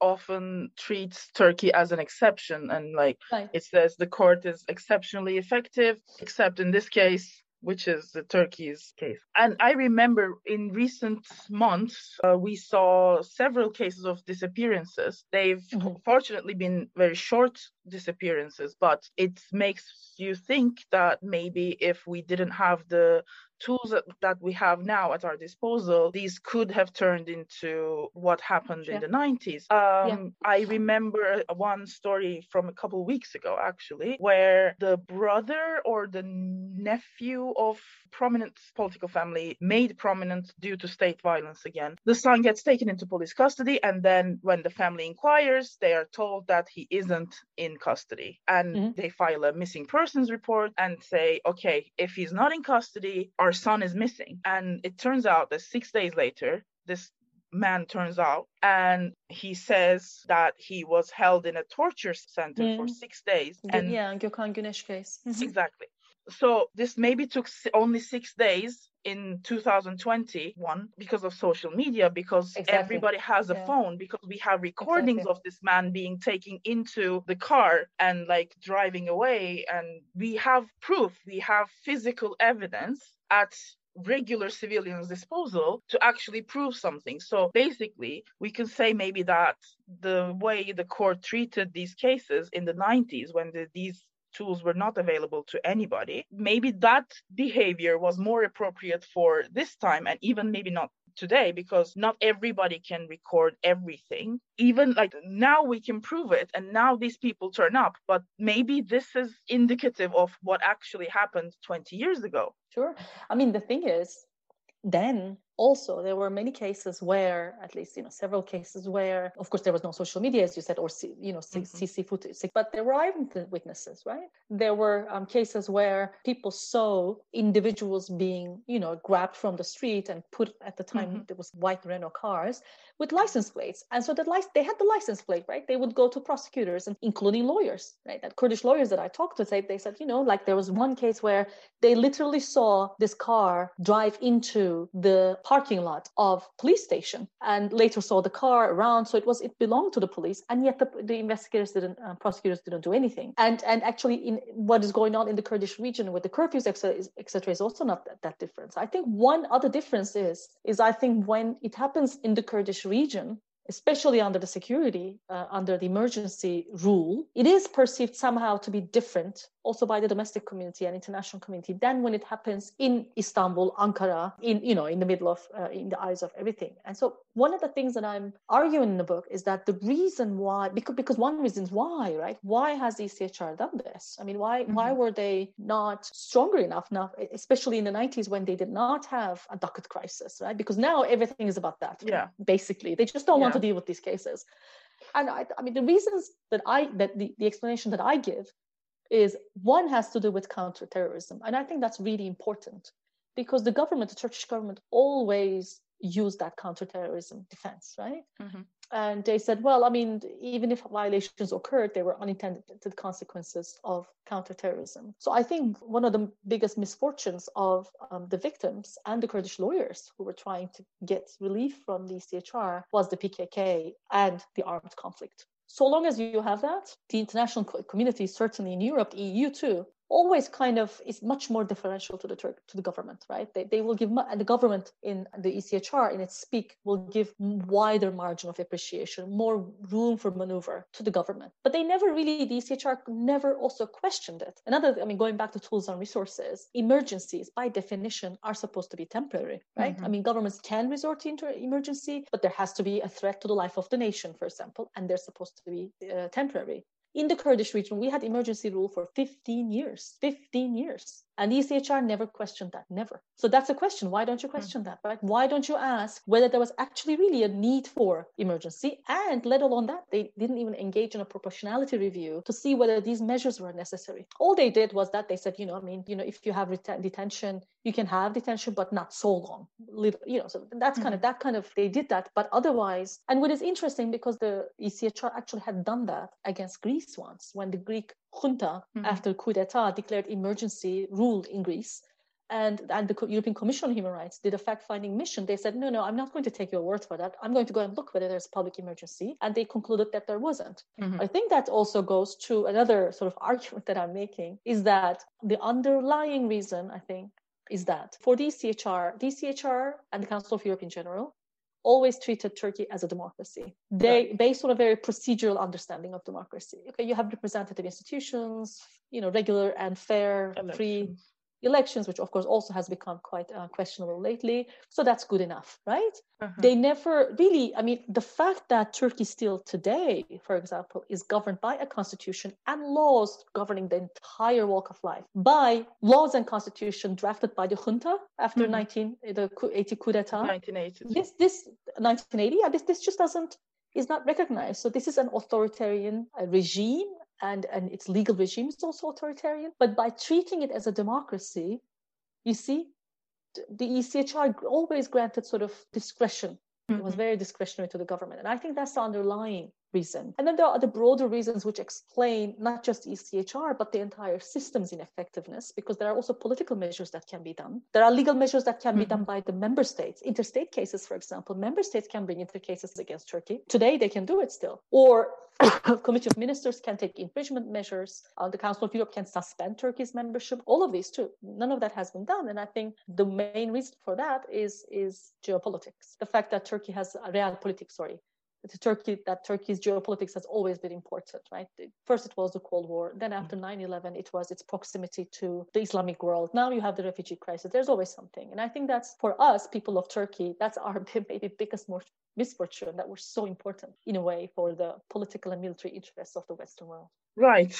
often treats Turkey as an exception exception and like right. it says the court is exceptionally effective except in this case which is the Turkey's case. And I remember in recent months, uh, we saw several cases of disappearances. They've mm-hmm. fortunately been very short disappearances, but it makes you think that maybe if we didn't have the tools that, we have now at our disposal, these could have turned into what happened yeah. in the 90s. Um, yeah. I remember one story from a couple weeks ago, actually, where the brother or the nephew of prominent political family made prominent due to state violence again. The son gets taken into police custody, and then when the family inquires, they are told that he isn't in custody. And mm-hmm. they file a missing persons report and say, okay, if he's not in custody, our son is missing. And it turns out that six days later, this man turns out and he says that he was held in a torture center yeah. for six days. And
yeah, Gökhan Güneş case.
Mm-hmm. Exactly. So this maybe took only six days in 2021 because of social media because exactly. everybody has a yeah. phone because we have recordings exactly. of this man being taken into the car and like driving away and we have proof we have physical evidence at regular civilians disposal to actually prove something so basically we can say maybe that the way the court treated these cases in the 90s when the, these tools were not available to anybody. Maybe that behavior was more appropriate for this time and even maybe not today because not everybody can record everything. Even like now we can prove it and now these people turn up, but maybe this is indicative of what actually happened 20 years ago.
Sure. I mean, the thing is, then also there were many cases where at least you know several cases where of course there was no social media as you said or you know mm-hmm. cc footage but there were eyewitnesses right there were um, cases where people saw individuals being you know grabbed from the street and put at the time mm-hmm. there was white renault cars with license plates and so that li- they had the license plate right they would go to prosecutors and including lawyers right that kurdish lawyers that i talked to say they said you know like there was one case where they literally saw this car drive into the parking lot of police station and later saw the car around. So it was it belonged to the police and yet the, the investigators didn't uh, prosecutors didn't do anything. And and actually in what is going on in the kurdish region with the curfews etc is also not that, that different. I think one other difference is is i think when it happens in the kurdish region especially under the security, uh, under the emergency rule, it is perceived somehow to be different also by the domestic community and international community than when it happens in Istanbul, Ankara, in you know in the middle of uh, in the eyes of everything. And so one of the things that I'm arguing in the book is that the reason why because because one reason why right why has the ECHR done this? I mean why mm-hmm. why were they not stronger enough now especially in the 90s when they did not have a docket crisis right because now everything is about that
yeah
basically they just don't yeah. want to deal with these cases and I, I mean the reasons that I that the, the explanation that I give is one has to do with counterterrorism. And I think that's really important because the government, the Turkish government, always used that counterterrorism defense, right? Mm-hmm. And they said, well, I mean, even if violations occurred, they were unintended consequences of counterterrorism. So I think one of the biggest misfortunes of um, the victims and the Kurdish lawyers who were trying to get relief from the CHR was the PKK and the armed conflict so long as you have that, the international community, certainly in Europe, the EU too, always kind of is much more differential to the Turk to the government, right? They, they will give and the government in the ECHR in its speak will give wider margin of appreciation, more room for maneuver to the government. But they never really the ECHR never also questioned it. Another, I mean, going back to tools and resources, emergencies by definition are supposed to be temporary, right? Mm-hmm. I mean, governments can resort to inter- emergency, but there has to be a threat to the life of the nation, for example, and they're supposed to be uh, temporary. In the Kurdish region, we had emergency rule for 15 years. 15 years. And ECHR never questioned that, never. So that's a question. Why don't you hmm. question that, right? Why don't you ask whether there was actually really a need for emergency? And let alone that, they didn't even engage in a proportionality review to see whether these measures were necessary. All they did was that they said, you know, I mean, you know, if you have ret- detention, you can have detention, but not so long. You know, so that's kind of hmm. that kind of they did that. But otherwise, and what is interesting because the ECHR actually had done that against Greece once when the Greek junta mm-hmm. after coup d'etat declared emergency ruled in Greece. And, and the European Commission on Human Rights did a fact-finding mission. They said, no, no, I'm not going to take your word for that. I'm going to go and look whether there's public emergency. And they concluded that there wasn't. Mm-hmm. I think that also goes to another sort of argument that I'm making is that the underlying reason, I think, is that for DCHR, DCHR and the Council of Europe in general, always treated Turkey as a democracy. They yeah. based on a very procedural understanding of democracy. Okay, you have representative institutions, you know, regular and fair, Elections. free elections, which of course also has become quite uh, questionable lately. So that's good enough, right? Uh-huh. They never really, I mean, the fact that Turkey still today, for example, is governed by a constitution and laws governing the entire walk of life, by laws and constitution drafted by the junta after mm-hmm. 19, the 80 coup d'etat.
1980.
This, this 1980, yeah, this, this just doesn't is not recognized. So this is an authoritarian uh, regime and, and its legal regime is also authoritarian. But by treating it as a democracy, you see, the ECHR always granted sort of discretion Mm-hmm. It was mm-hmm. very discretionary to the government. And I think that's the underlying reason. And then there are the broader reasons which explain not just ECHR, but the entire system's ineffectiveness, because there are also political measures that can be done. There are legal measures that can mm-hmm. be done by the member states. Interstate cases, for example, member states can bring inter cases against Turkey. Today, they can do it still. Or Committee of Ministers can take infringement measures. Uh, the Council of Europe can suspend Turkey's membership. All of these too. None of that has been done, and I think the main reason for that is is geopolitics. The fact that Turkey has a realpolitik, sorry, Turkey that Turkey's geopolitics has always been important, right? First it was the Cold War, then after 9/11 mm. it was its proximity to the Islamic world. Now you have the refugee crisis. There's always something, and I think that's for us, people of Turkey, that's our maybe biggest misfortune that were so important in a way for the political and military interests of the Western world.
Right.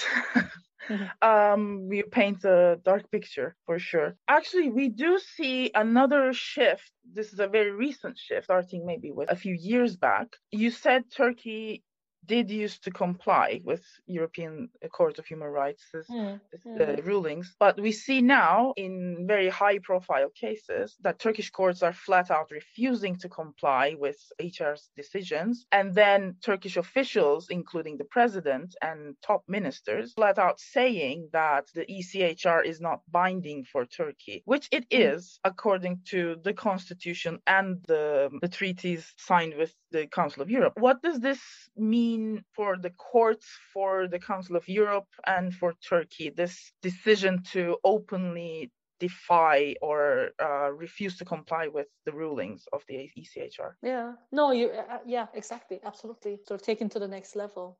Mm-hmm. um, you paint a dark picture for sure. Actually, we do see another shift. This is a very recent shift, starting maybe with a few years back. You said Turkey did used to comply with European Court of Human Rights mm, mm. rulings, but we see now in very high profile cases that Turkish courts are flat out refusing to comply with HR's decisions. And then Turkish officials, including the president and top ministers, flat out saying that the ECHR is not binding for Turkey, which it mm. is according to the constitution and the, the treaties signed with the Council of Europe. What does this mean? Mean for the courts, for the Council of Europe, and for Turkey, this decision to openly defy or uh, refuse to comply with the rulings of the ECHR?
Yeah, no, you, uh, uh, yeah, exactly, absolutely. Sort of taken to the next level.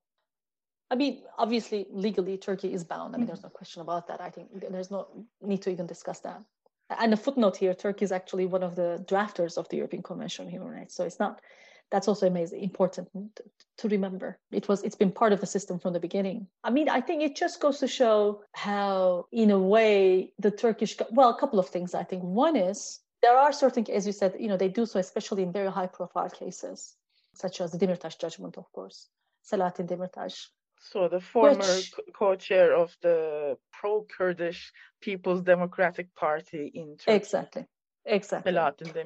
I mean, obviously, legally, Turkey is bound. I mean, mm-hmm. there's no question about that. I think there's no need to even discuss that. And a footnote here Turkey is actually one of the drafters of the European Convention on Human Rights. So it's not that's also amazing important to remember it was it's been part of the system from the beginning i mean i think it just goes to show how in a way the turkish well a couple of things i think one is there are certain as you said you know they do so especially in very high profile cases such as the demirtas judgment of course selahattin demirtas
so the former Which, co-chair of the pro-Kurdish People's Democratic Party in Turkey.
Exactly. Exactly.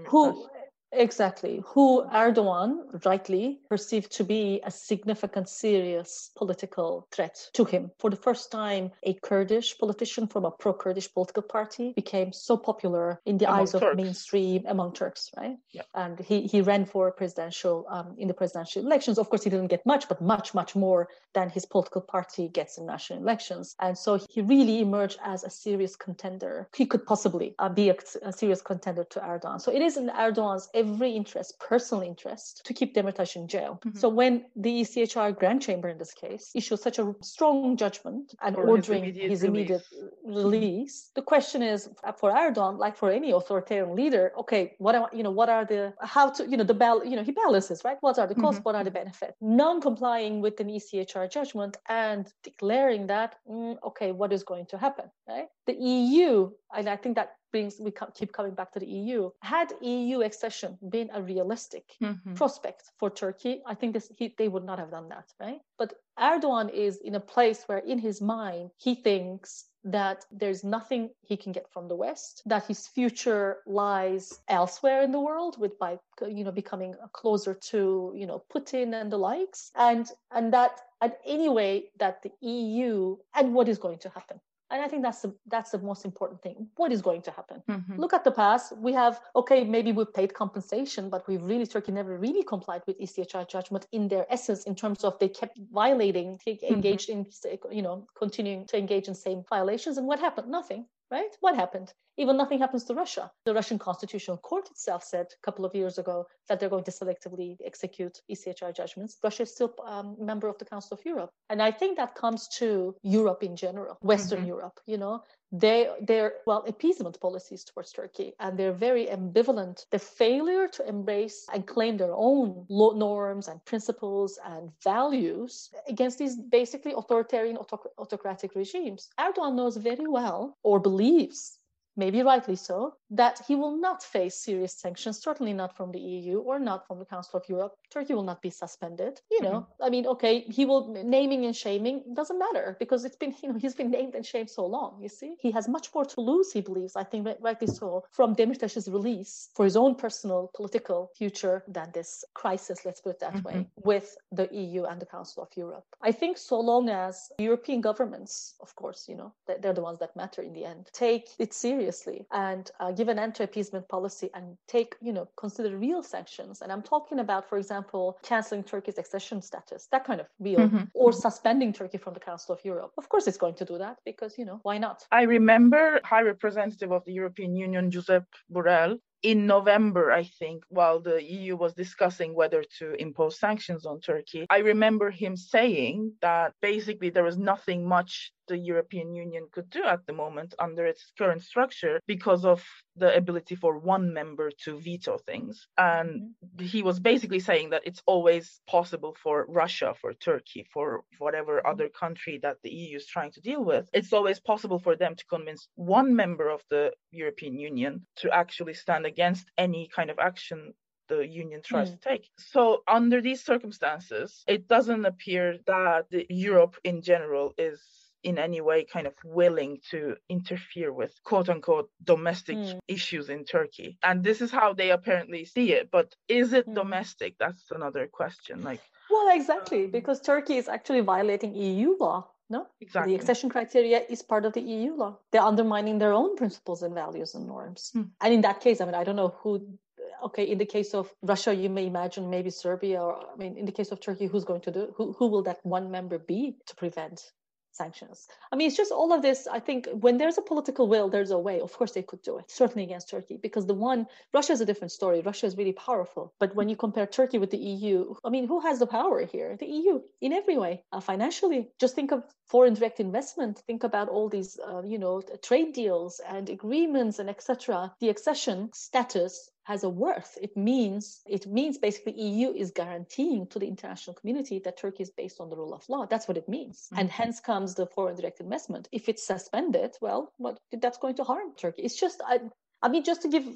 Who Exactly, who Erdogan rightly perceived to be a significant, serious political threat to him. For the first time, a Kurdish politician from a pro Kurdish political party became so popular in the among eyes Turks. of mainstream among Turks, right? Yeah. And he, he ran for presidential, um, in the presidential elections. Of course, he didn't get much, but much, much more than his political party gets in national elections. And so he really emerged as a serious contender. He could possibly uh, be a, a serious contender to Erdogan. So it is in Erdogan's every interest, personal interest, to keep Demirtas in jail. Mm-hmm. So when the ECHR Grand Chamber in this case issues such a strong judgment and or ordering his immediate, his immediate release. release. the question is for Erdogan, like for any authoritarian leader, okay, what are you know, what are the how to you know the bal you know he balances right? What are the costs? Mm-hmm. What are the benefits? Non-complying with an ECHR judgment and declaring that mm, okay, what is going to happen? Right? The EU, and I think that brings we keep coming back to the EU. Had EU accession been a realistic mm-hmm. prospect for Turkey, I think this, he, they would not have done that, right? But Erdogan is in a place where, in his mind, he thinks that there's nothing he can get from the West, that his future lies elsewhere in the world, with by you know becoming closer to you know Putin and the likes, and and that and anyway that the EU and what is going to happen and i think that's the that's the most important thing what is going to happen mm-hmm. look at the past we have okay maybe we paid compensation but we really turkey never really complied with echr judgment in their essence in terms of they kept violating mm-hmm. engaged mm-hmm. in you know continuing to engage in same violations and what happened nothing right? What happened? Even nothing happens to Russia. The Russian Constitutional Court itself said a couple of years ago that they're going to selectively execute ECHR judgments. Russia is still a um, member of the Council of Europe. And I think that comes to Europe in general, Western mm-hmm. Europe, you know, they they're well appeasement policies towards Turkey and they're very ambivalent. The failure to embrace and claim their own norms and principles and values against these basically authoritarian autocratic regimes. Erdogan knows very well or believes maybe rightly so, that he will not face serious sanctions, certainly not from the EU or not from the Council of Europe. Turkey will not be suspended. You know, mm-hmm. I mean, okay, he will naming and shaming doesn't matter because it's been, you know, he's been named and shamed so long. You see, he has much more to lose. He believes, I think, rightly so, from Demirtaş's release for his own personal political future than this crisis. Let's put it that mm-hmm. way with the EU and the Council of Europe. I think so long as European governments, of course, you know, they're the ones that matter in the end, take it seriously and uh, give an anti-appeasement policy and take, you know, consider real sanctions. And I'm talking about, for example, canceling Turkey's accession status, that kind of real, mm-hmm. or suspending Turkey from the Council of Europe. Of course, it's going to do that because, you know, why not?
I remember High Representative of the European Union, Josep Borrell, in November, I think, while the EU was discussing whether to impose sanctions on Turkey, I remember him saying that basically there was nothing much the European Union could do at the moment under its current structure because of the ability for one member to veto things. And mm-hmm. he was basically saying that it's always possible for Russia, for Turkey, for whatever mm-hmm. other country that the EU is trying to deal with, it's always possible for them to convince one member of the European Union to actually stand against any kind of action the union tries mm. to take. So, under these circumstances, it doesn't appear that Europe in general is in any way kind of willing to interfere with quote unquote domestic mm. issues in Turkey. And this is how they apparently see it. But is it mm. domestic? That's another question. Like
Well, exactly, um, because Turkey is actually violating EU law. No,
exactly.
The accession criteria is part of the EU law. They're undermining their own principles and values and norms. Mm. And in that case, I mean, I don't know who okay in the case of russia you may imagine maybe serbia or i mean in the case of turkey who's going to do who, who will that one member be to prevent sanctions. I mean, it's just all of this. I think when there's a political will, there's a way. Of course, they could do it, certainly against Turkey, because the one, Russia is a different story. Russia is really powerful. But when you compare Turkey with the EU, I mean, who has the power here? The EU in every way. Uh, financially, just think of foreign direct investment. Think about all these, uh, you know, trade deals and agreements and etc. The accession status has a worth. It means it means basically EU is guaranteeing to the international community that Turkey is based on the rule of law. That's what it means, mm-hmm. and hence comes the foreign direct investment. If it's suspended, well, what that's going to harm Turkey. It's just I, I mean, just to give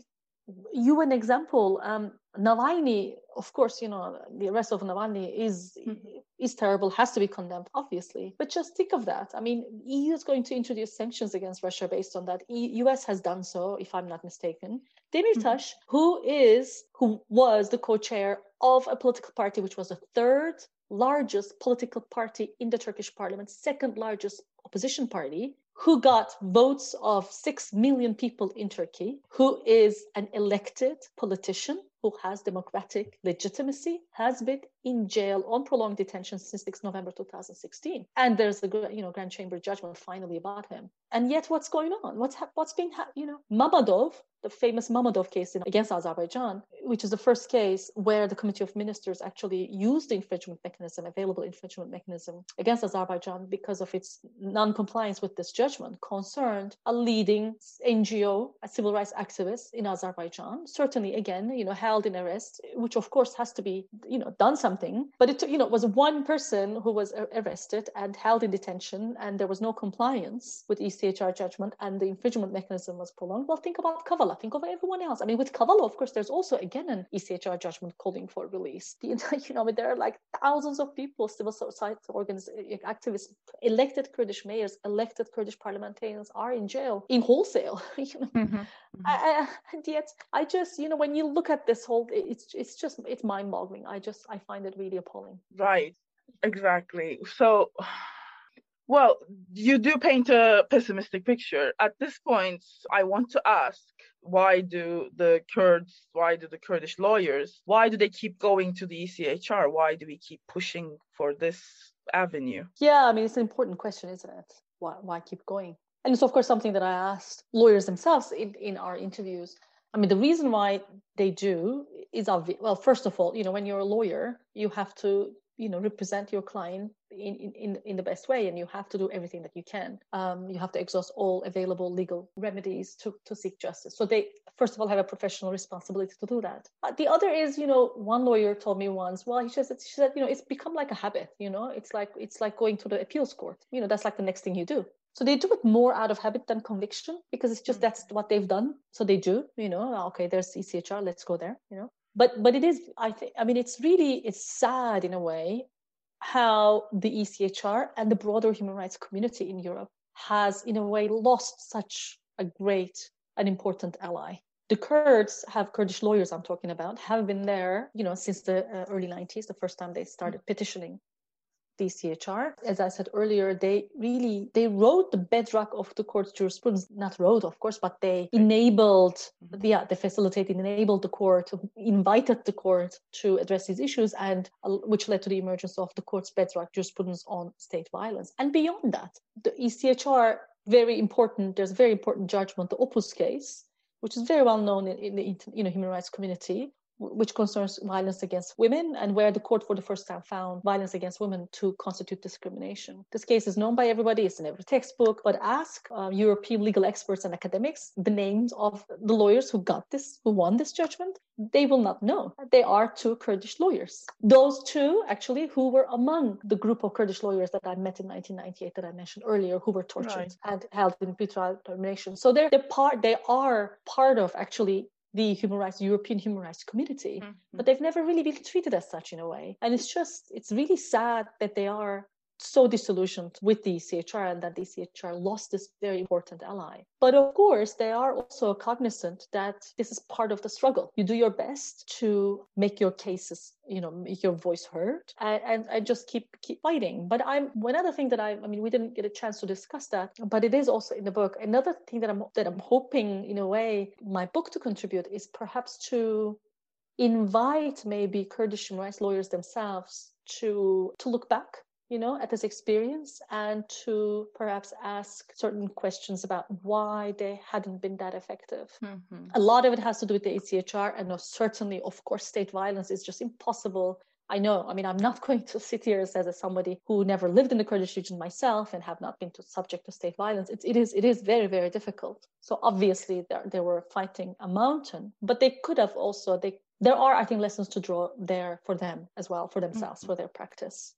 you an example, um, Navalny, of course, you know the arrest of Navalny is mm-hmm. is terrible, has to be condemned, obviously. But just think of that. I mean, EU is going to introduce sanctions against Russia based on that. E- U.S. has done so, if I'm not mistaken. Demirtas, mm-hmm. who is who was the co-chair of a political party which was the third largest political party in the Turkish parliament, second largest opposition party, who got votes of 6 million people in Turkey, who is an elected politician who has democratic legitimacy, has been in jail on prolonged detention since 6 November 2016. And there's the you know Grand Chamber judgment finally about him. And yet, what's going on? What's ha- what's being ha- you know Mammadov, the famous Mammadov case in, against Azerbaijan, which is the first case where the Committee of Ministers actually used the infringement mechanism, available infringement mechanism against Azerbaijan because of its non-compliance with this judgment, concerned a leading NGO, a civil rights activist in Azerbaijan. Certainly, again, you know, held in arrest, which of course has to be you know done something something, but it you know was one person who was arrested and held in detention, and there was no compliance with ECHR judgment, and the infringement mechanism was prolonged. Well, think about Kavala. Think of everyone else. I mean, with Kavala, of course, there's also again an ECHR judgment calling for release. The, you know, there are like thousands of people, civil society organizations, activists, elected Kurdish mayors, elected Kurdish parliamentarians are in jail in wholesale. you know, mm-hmm. Mm-hmm. I, I, and yet I just you know when you look at this whole, it's it's just it's mind-boggling. I just I find it really appalling.
Right, exactly. So, well, you do paint a pessimistic picture. At this point, I want to ask why do the Kurds, why do the Kurdish lawyers, why do they keep going to the ECHR? Why do we keep pushing for this avenue?
Yeah, I mean, it's an important question, isn't it? Why, why keep going? And it's, of course, something that I asked lawyers themselves in, in our interviews. I mean, the reason why they do is obvious. Well, first of all, you know, when you're a lawyer, you have to, you know, represent your client in, in, in the best way, and you have to do everything that you can. Um, you have to exhaust all available legal remedies to, to seek justice. So they, first of all, have a professional responsibility to do that. Uh, the other is, you know, one lawyer told me once, well, he said, she said, you know, it's become like a habit. You know, it's like it's like going to the appeals court. You know, that's like the next thing you do So they do it more out of habit than conviction because it's just mm. that's what they've done. So they do, you know, ah, okay, there's ECHR, let's go there, you know. But but it is, I think, I mean, it's really it's sad in a way how the ECHR and the broader human rights community in Europe has, in a way, lost such a great and important ally. The Kurds have Kurdish lawyers I'm talking about have been there, you know, since the uh, early 90s, the first time they started petitioning DCHR. As I said earlier, they really they wrote the bedrock of the court's jurisprudence. Not wrote, of course, but they enabled, mm-hmm. yeah, they facilitated, enabled the court, invited the court to address these issues, and uh, which led to the emergence of the court's bedrock jurisprudence on state violence. And beyond that, the ECHR very important. There's a very important judgment, the Opuz case, which is very well known in, in the you know, human rights community, which concerns violence against women and where the court for the first time found violence against women to constitute discrimination. This case is known by everybody, it's in every textbook, but ask uh, European legal experts and academics the names of the lawyers who got this, who won this judgment. They will not know. They are two Kurdish lawyers. Those two, actually, who were among the group of Kurdish lawyers that I met in 1998 that I mentioned earlier, who were tortured right. and held in pretrial termination. So they're, they're part, they are part of actually the human rights european human rights community mm-hmm. but they've never really been treated as such in a way and it's just it's really sad that they are so disillusioned with the ECHR and that the ECHR lost this very important ally. But of course, they are also cognizant that this is part of the struggle. You do your best to make your cases, you know, make your voice heard, and, and, and just keep keep fighting. But I'm one other thing that I, I mean, we didn't get a chance to discuss that, but it is also in the book. Another thing that I'm that I'm hoping, in a way, my book to contribute is perhaps to invite maybe Kurdish human rights lawyers themselves to to look back you know, at this experience and to perhaps ask certain questions about why they hadn't been that effective. Mm-hmm. A lot of it has to do with the ECHR, and certainly, of course, state violence is just impossible. I know. I mean, I'm not going to sit here as, as somebody who never lived in the Kurdish region myself and have not been to, subject to state violence. It, it is it is very very difficult. So obviously, they were fighting a mountain, but they could have also they there are I think lessons to draw there for them as well for themselves mm-hmm. for their practice.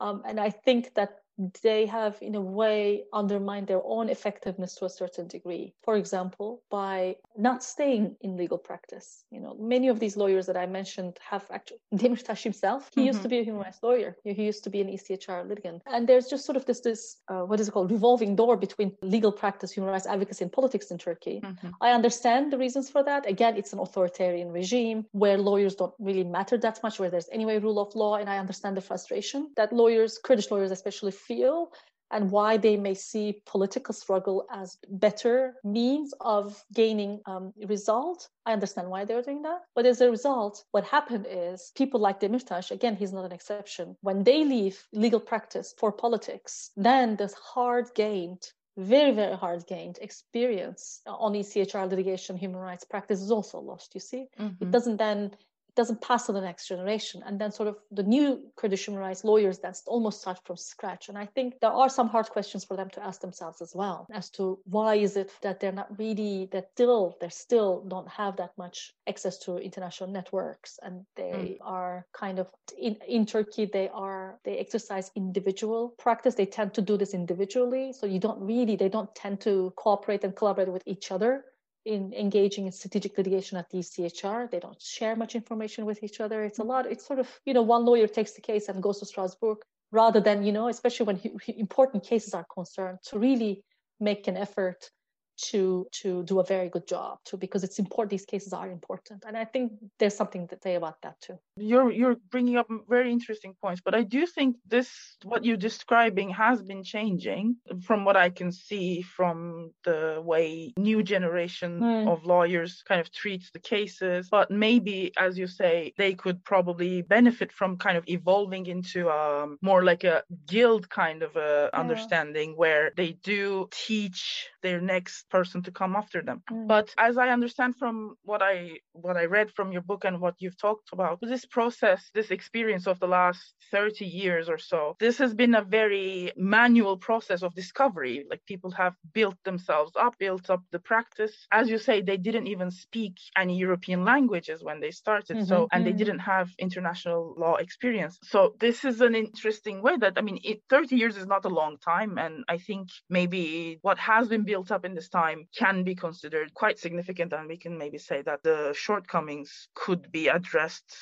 Um, and I think that they have in a way undermined their own effectiveness to a certain degree for example by not staying in legal practice you know many of these lawyers that i mentioned have actually demirtas himself he mm-hmm. used to mm-hmm. be a human rights lawyer he used to be an echr litigant and there's just sort of this this uh, what is it called revolving door between legal practice human rights advocacy and politics in turkey mm-hmm. i understand the reasons for that again it's an authoritarian regime where lawyers don't really matter that much where there's anyway rule of law and i understand the frustration that lawyers kurdish lawyers especially feel and why they may see political struggle as better means of gaining um, result. I understand why they're doing that. But as a result, what happened is people like Demirtas, again, he's not an exception, when they leave legal practice for politics, then this hard gained very, very hard gained experience on ECHR litigation, human rights practice is also lost. You see, mm-hmm. it doesn't then doesn't pass on the next generation. And then sort of the new Kurdish human rights lawyers that's almost start from scratch. And I think there are some hard questions for them to ask themselves as well as to why is it that they're not really that still they still don't have that much access to international networks and they mm. are kind of in, in Turkey they are they exercise individual practice. They tend to do this individually. So you don't really they don't tend to cooperate and collaborate with each other in engaging in strategic litigation at the ECHR. They don't share much information with each other. It's a mm-hmm. lot, it's sort of, you know, one lawyer takes the case and goes to Strasbourg rather than, you know, especially when he, important cases are concerned, to really make an effort to to do a very good job too because it's important these cases are important and i think there's something to say about that too
you're you're bringing up very interesting points but i do think this what you're describing has been changing from what i can see from the way new generation mm. of lawyers kind of treats the cases but maybe as you say they could probably benefit from kind of evolving into um more like a guild kind of a yeah. understanding where they do teach their next person to come after them. Mm. But as I understand from what I what I read from your book and what you've talked about, this process, this experience of the last 30 years or so, this has been a very manual process of discovery. Like people have built themselves up, built up the practice. As you say, they didn't even speak any European languages when they started. Mm-hmm. So and they mm-hmm. didn't have international law experience. So this is an interesting way that I mean, it, 30 years is not a long time, and I think maybe what has been built up in this time can be considered quite significant, and we can maybe say that the shortcomings could be addressed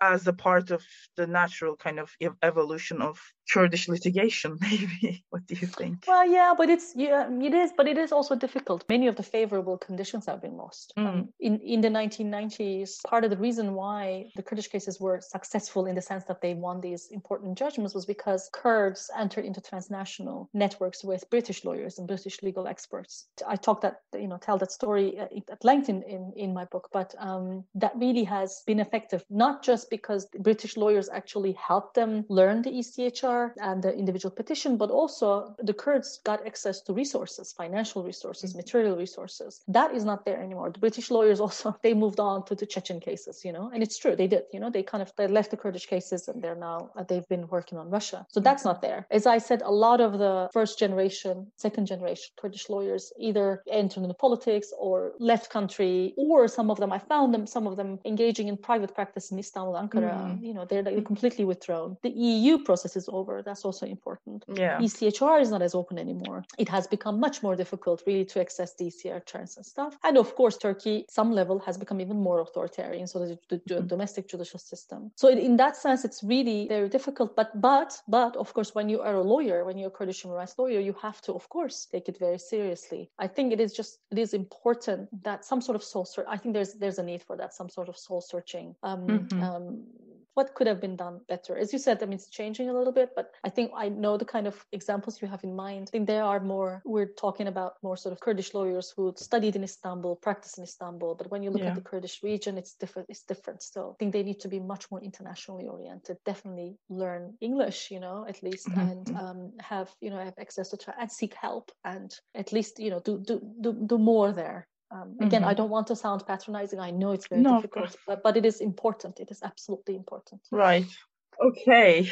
as a part of the natural kind of evolution of Kurdish litigation, maybe. what do you think?
Well, yeah, but it's yeah, it is, but it is also difficult. Many of the favorable conditions have been lost. Mm. Um, in in the 1990s, part of the reason why the Kurdish cases were successful in the sense that they won these important judgments was because Kurds entered into transnational networks with British lawyers and British legal experts. I talk that you know tell that story at length in in, in my book, but um, that really has been effective, not just because British lawyers actually helped them learn the ECHR and the individual petition, but also the Kurds got access to resources, financial resources, mm-hmm. material resources. That is not there anymore. The British lawyers also they moved on to the Chechen cases, you know, and it's true they did. You know, they kind of they left the Kurdish cases and they're now uh, they've been working on Russia. So that's not there. As I said, a lot of the first generation, second generation Kurdish lawyers either entered into politics or left country, or some of them I found them some of them engaging in private practice in Istanbul, Ankara. Mm-hmm. You know, they're like completely withdrawn. The EU process is over over. That's also important.
Yeah.
ECHR is not as open anymore. It has become much more difficult really to access the ECHRs and stuff. And of course, Turkey, some level, has become even more authoritarian. So the, the, mm-hmm. domestic judicial system. So in that sense, it's really very difficult. But but but of course, when you are a lawyer, when you're a Kurdish human rights lawyer, you have to, of course, take it very seriously. I think it is just it is important that some sort of soul search. I think there's there's a need for that, some sort of soul searching. Um, mm-hmm. um, what could have been done better? As you said, I mean, it's changing a little bit, but I think I know the kind of examples you have in mind. I think there are more, we're talking about more sort of Kurdish lawyers who studied in Istanbul, practiced in Istanbul, but when you look yeah. at the Kurdish region, it's different, it's different still. I think they need to be much more internationally oriented, definitely learn English, you know, at least, mm-hmm. and um, have, you know, have access to, try and seek help and at least, you know, do, do, do, do more there. Um, again, mm-hmm. I don't want to sound patronizing. I know it's very no, difficult, but, but it is important. It is absolutely important.
Right. Okay.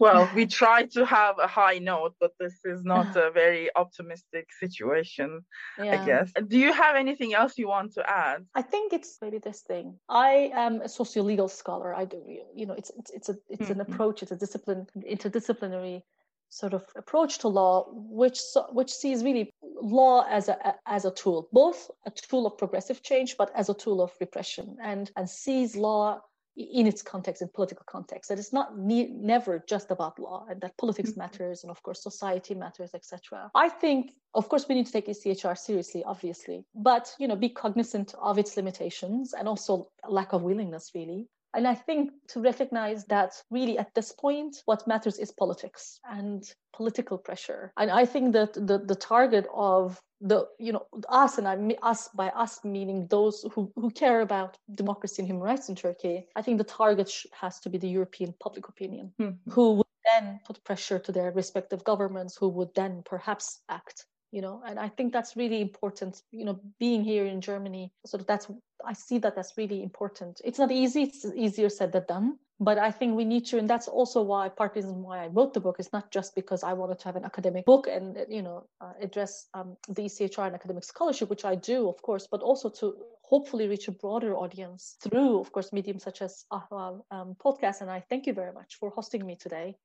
Well, we try to have a high note, but this is not a very optimistic situation, yeah. I guess. Do you have anything else you want to add?
I think it's maybe this thing. I am a socio-legal scholar. I do, you know, it's it's it's a it's mm-hmm. an approach. It's a discipline, interdisciplinary sort of approach to law, which which sees really law as a as a tool, both a tool of progressive change, but as a tool of repression, and and sees law in its context, in political context, that it's not ne- never just about law, and that politics mm-hmm. matters, and of course society matters, etc. I think, of course, we need to take ECHR seriously, obviously, but you know, be cognizant of its limitations and also lack of willingness, really, and I think to recognize that really at this point, what matters is politics and political pressure. And I think that the, the target of the you know us and I us by us meaning those who, who care about democracy and human rights in Turkey. I think the target has to be the European public opinion, mm-hmm. who would then put pressure to their respective governments, who would then perhaps act you know and i think that's really important you know being here in germany sort of that's i see that that's really important. It's not easy it's easier said than done but i think we need to and that's also why part reason why i wrote the book is not just because i wanted to have an academic book and you know uh, address um, the echr and academic scholarship which i do of course but also to hopefully reach a broader audience through of course mediums such as ahval um, podcast. And i thank you very much for hosting me today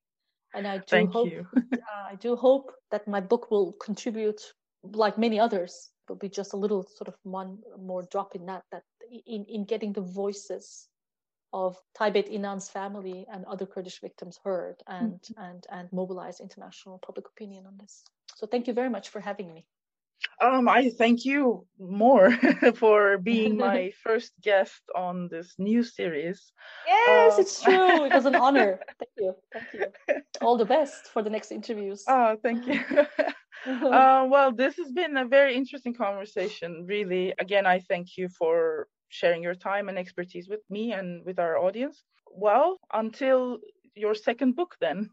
and I do
Thank
hope uh, I do hope that my book will contribute, like many others, will be just a little sort of one more drop in that that in in getting the voices of Taybet Inan's family and other Kurdish victims heard and mm-hmm. and and mobilize international public opinion on this. So thank you very much for having me.
Um, I thank you more for being my first guest on this new series.
Yes, um, it's true. It was an honor. thank you. Thank you. All the best for the next interviews.
Oh, thank you. uh, well, this has been a very interesting conversation. Really, again, I thank you for sharing your time and expertise with me and with our audience. Well, until your second book then.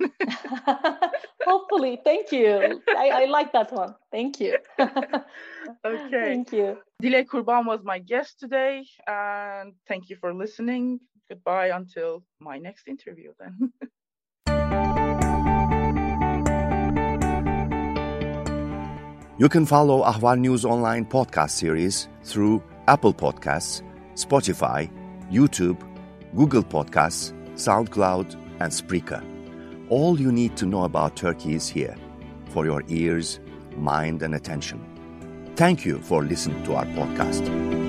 Hopefully. Thank you. I, I like that one. Thank you.
okay.
Thank you.
Dilek Kurban was my guest today. And thank you for listening. Goodbye until my next interview then.
You can follow Ahval News Online podcast series through Apple Podcasts, Spotify, YouTube, Google Podcasts, SoundCloud, and Spreaker. All you need to know about Turkey is here for your ears, mind, and attention. Thank you for listening to our podcast.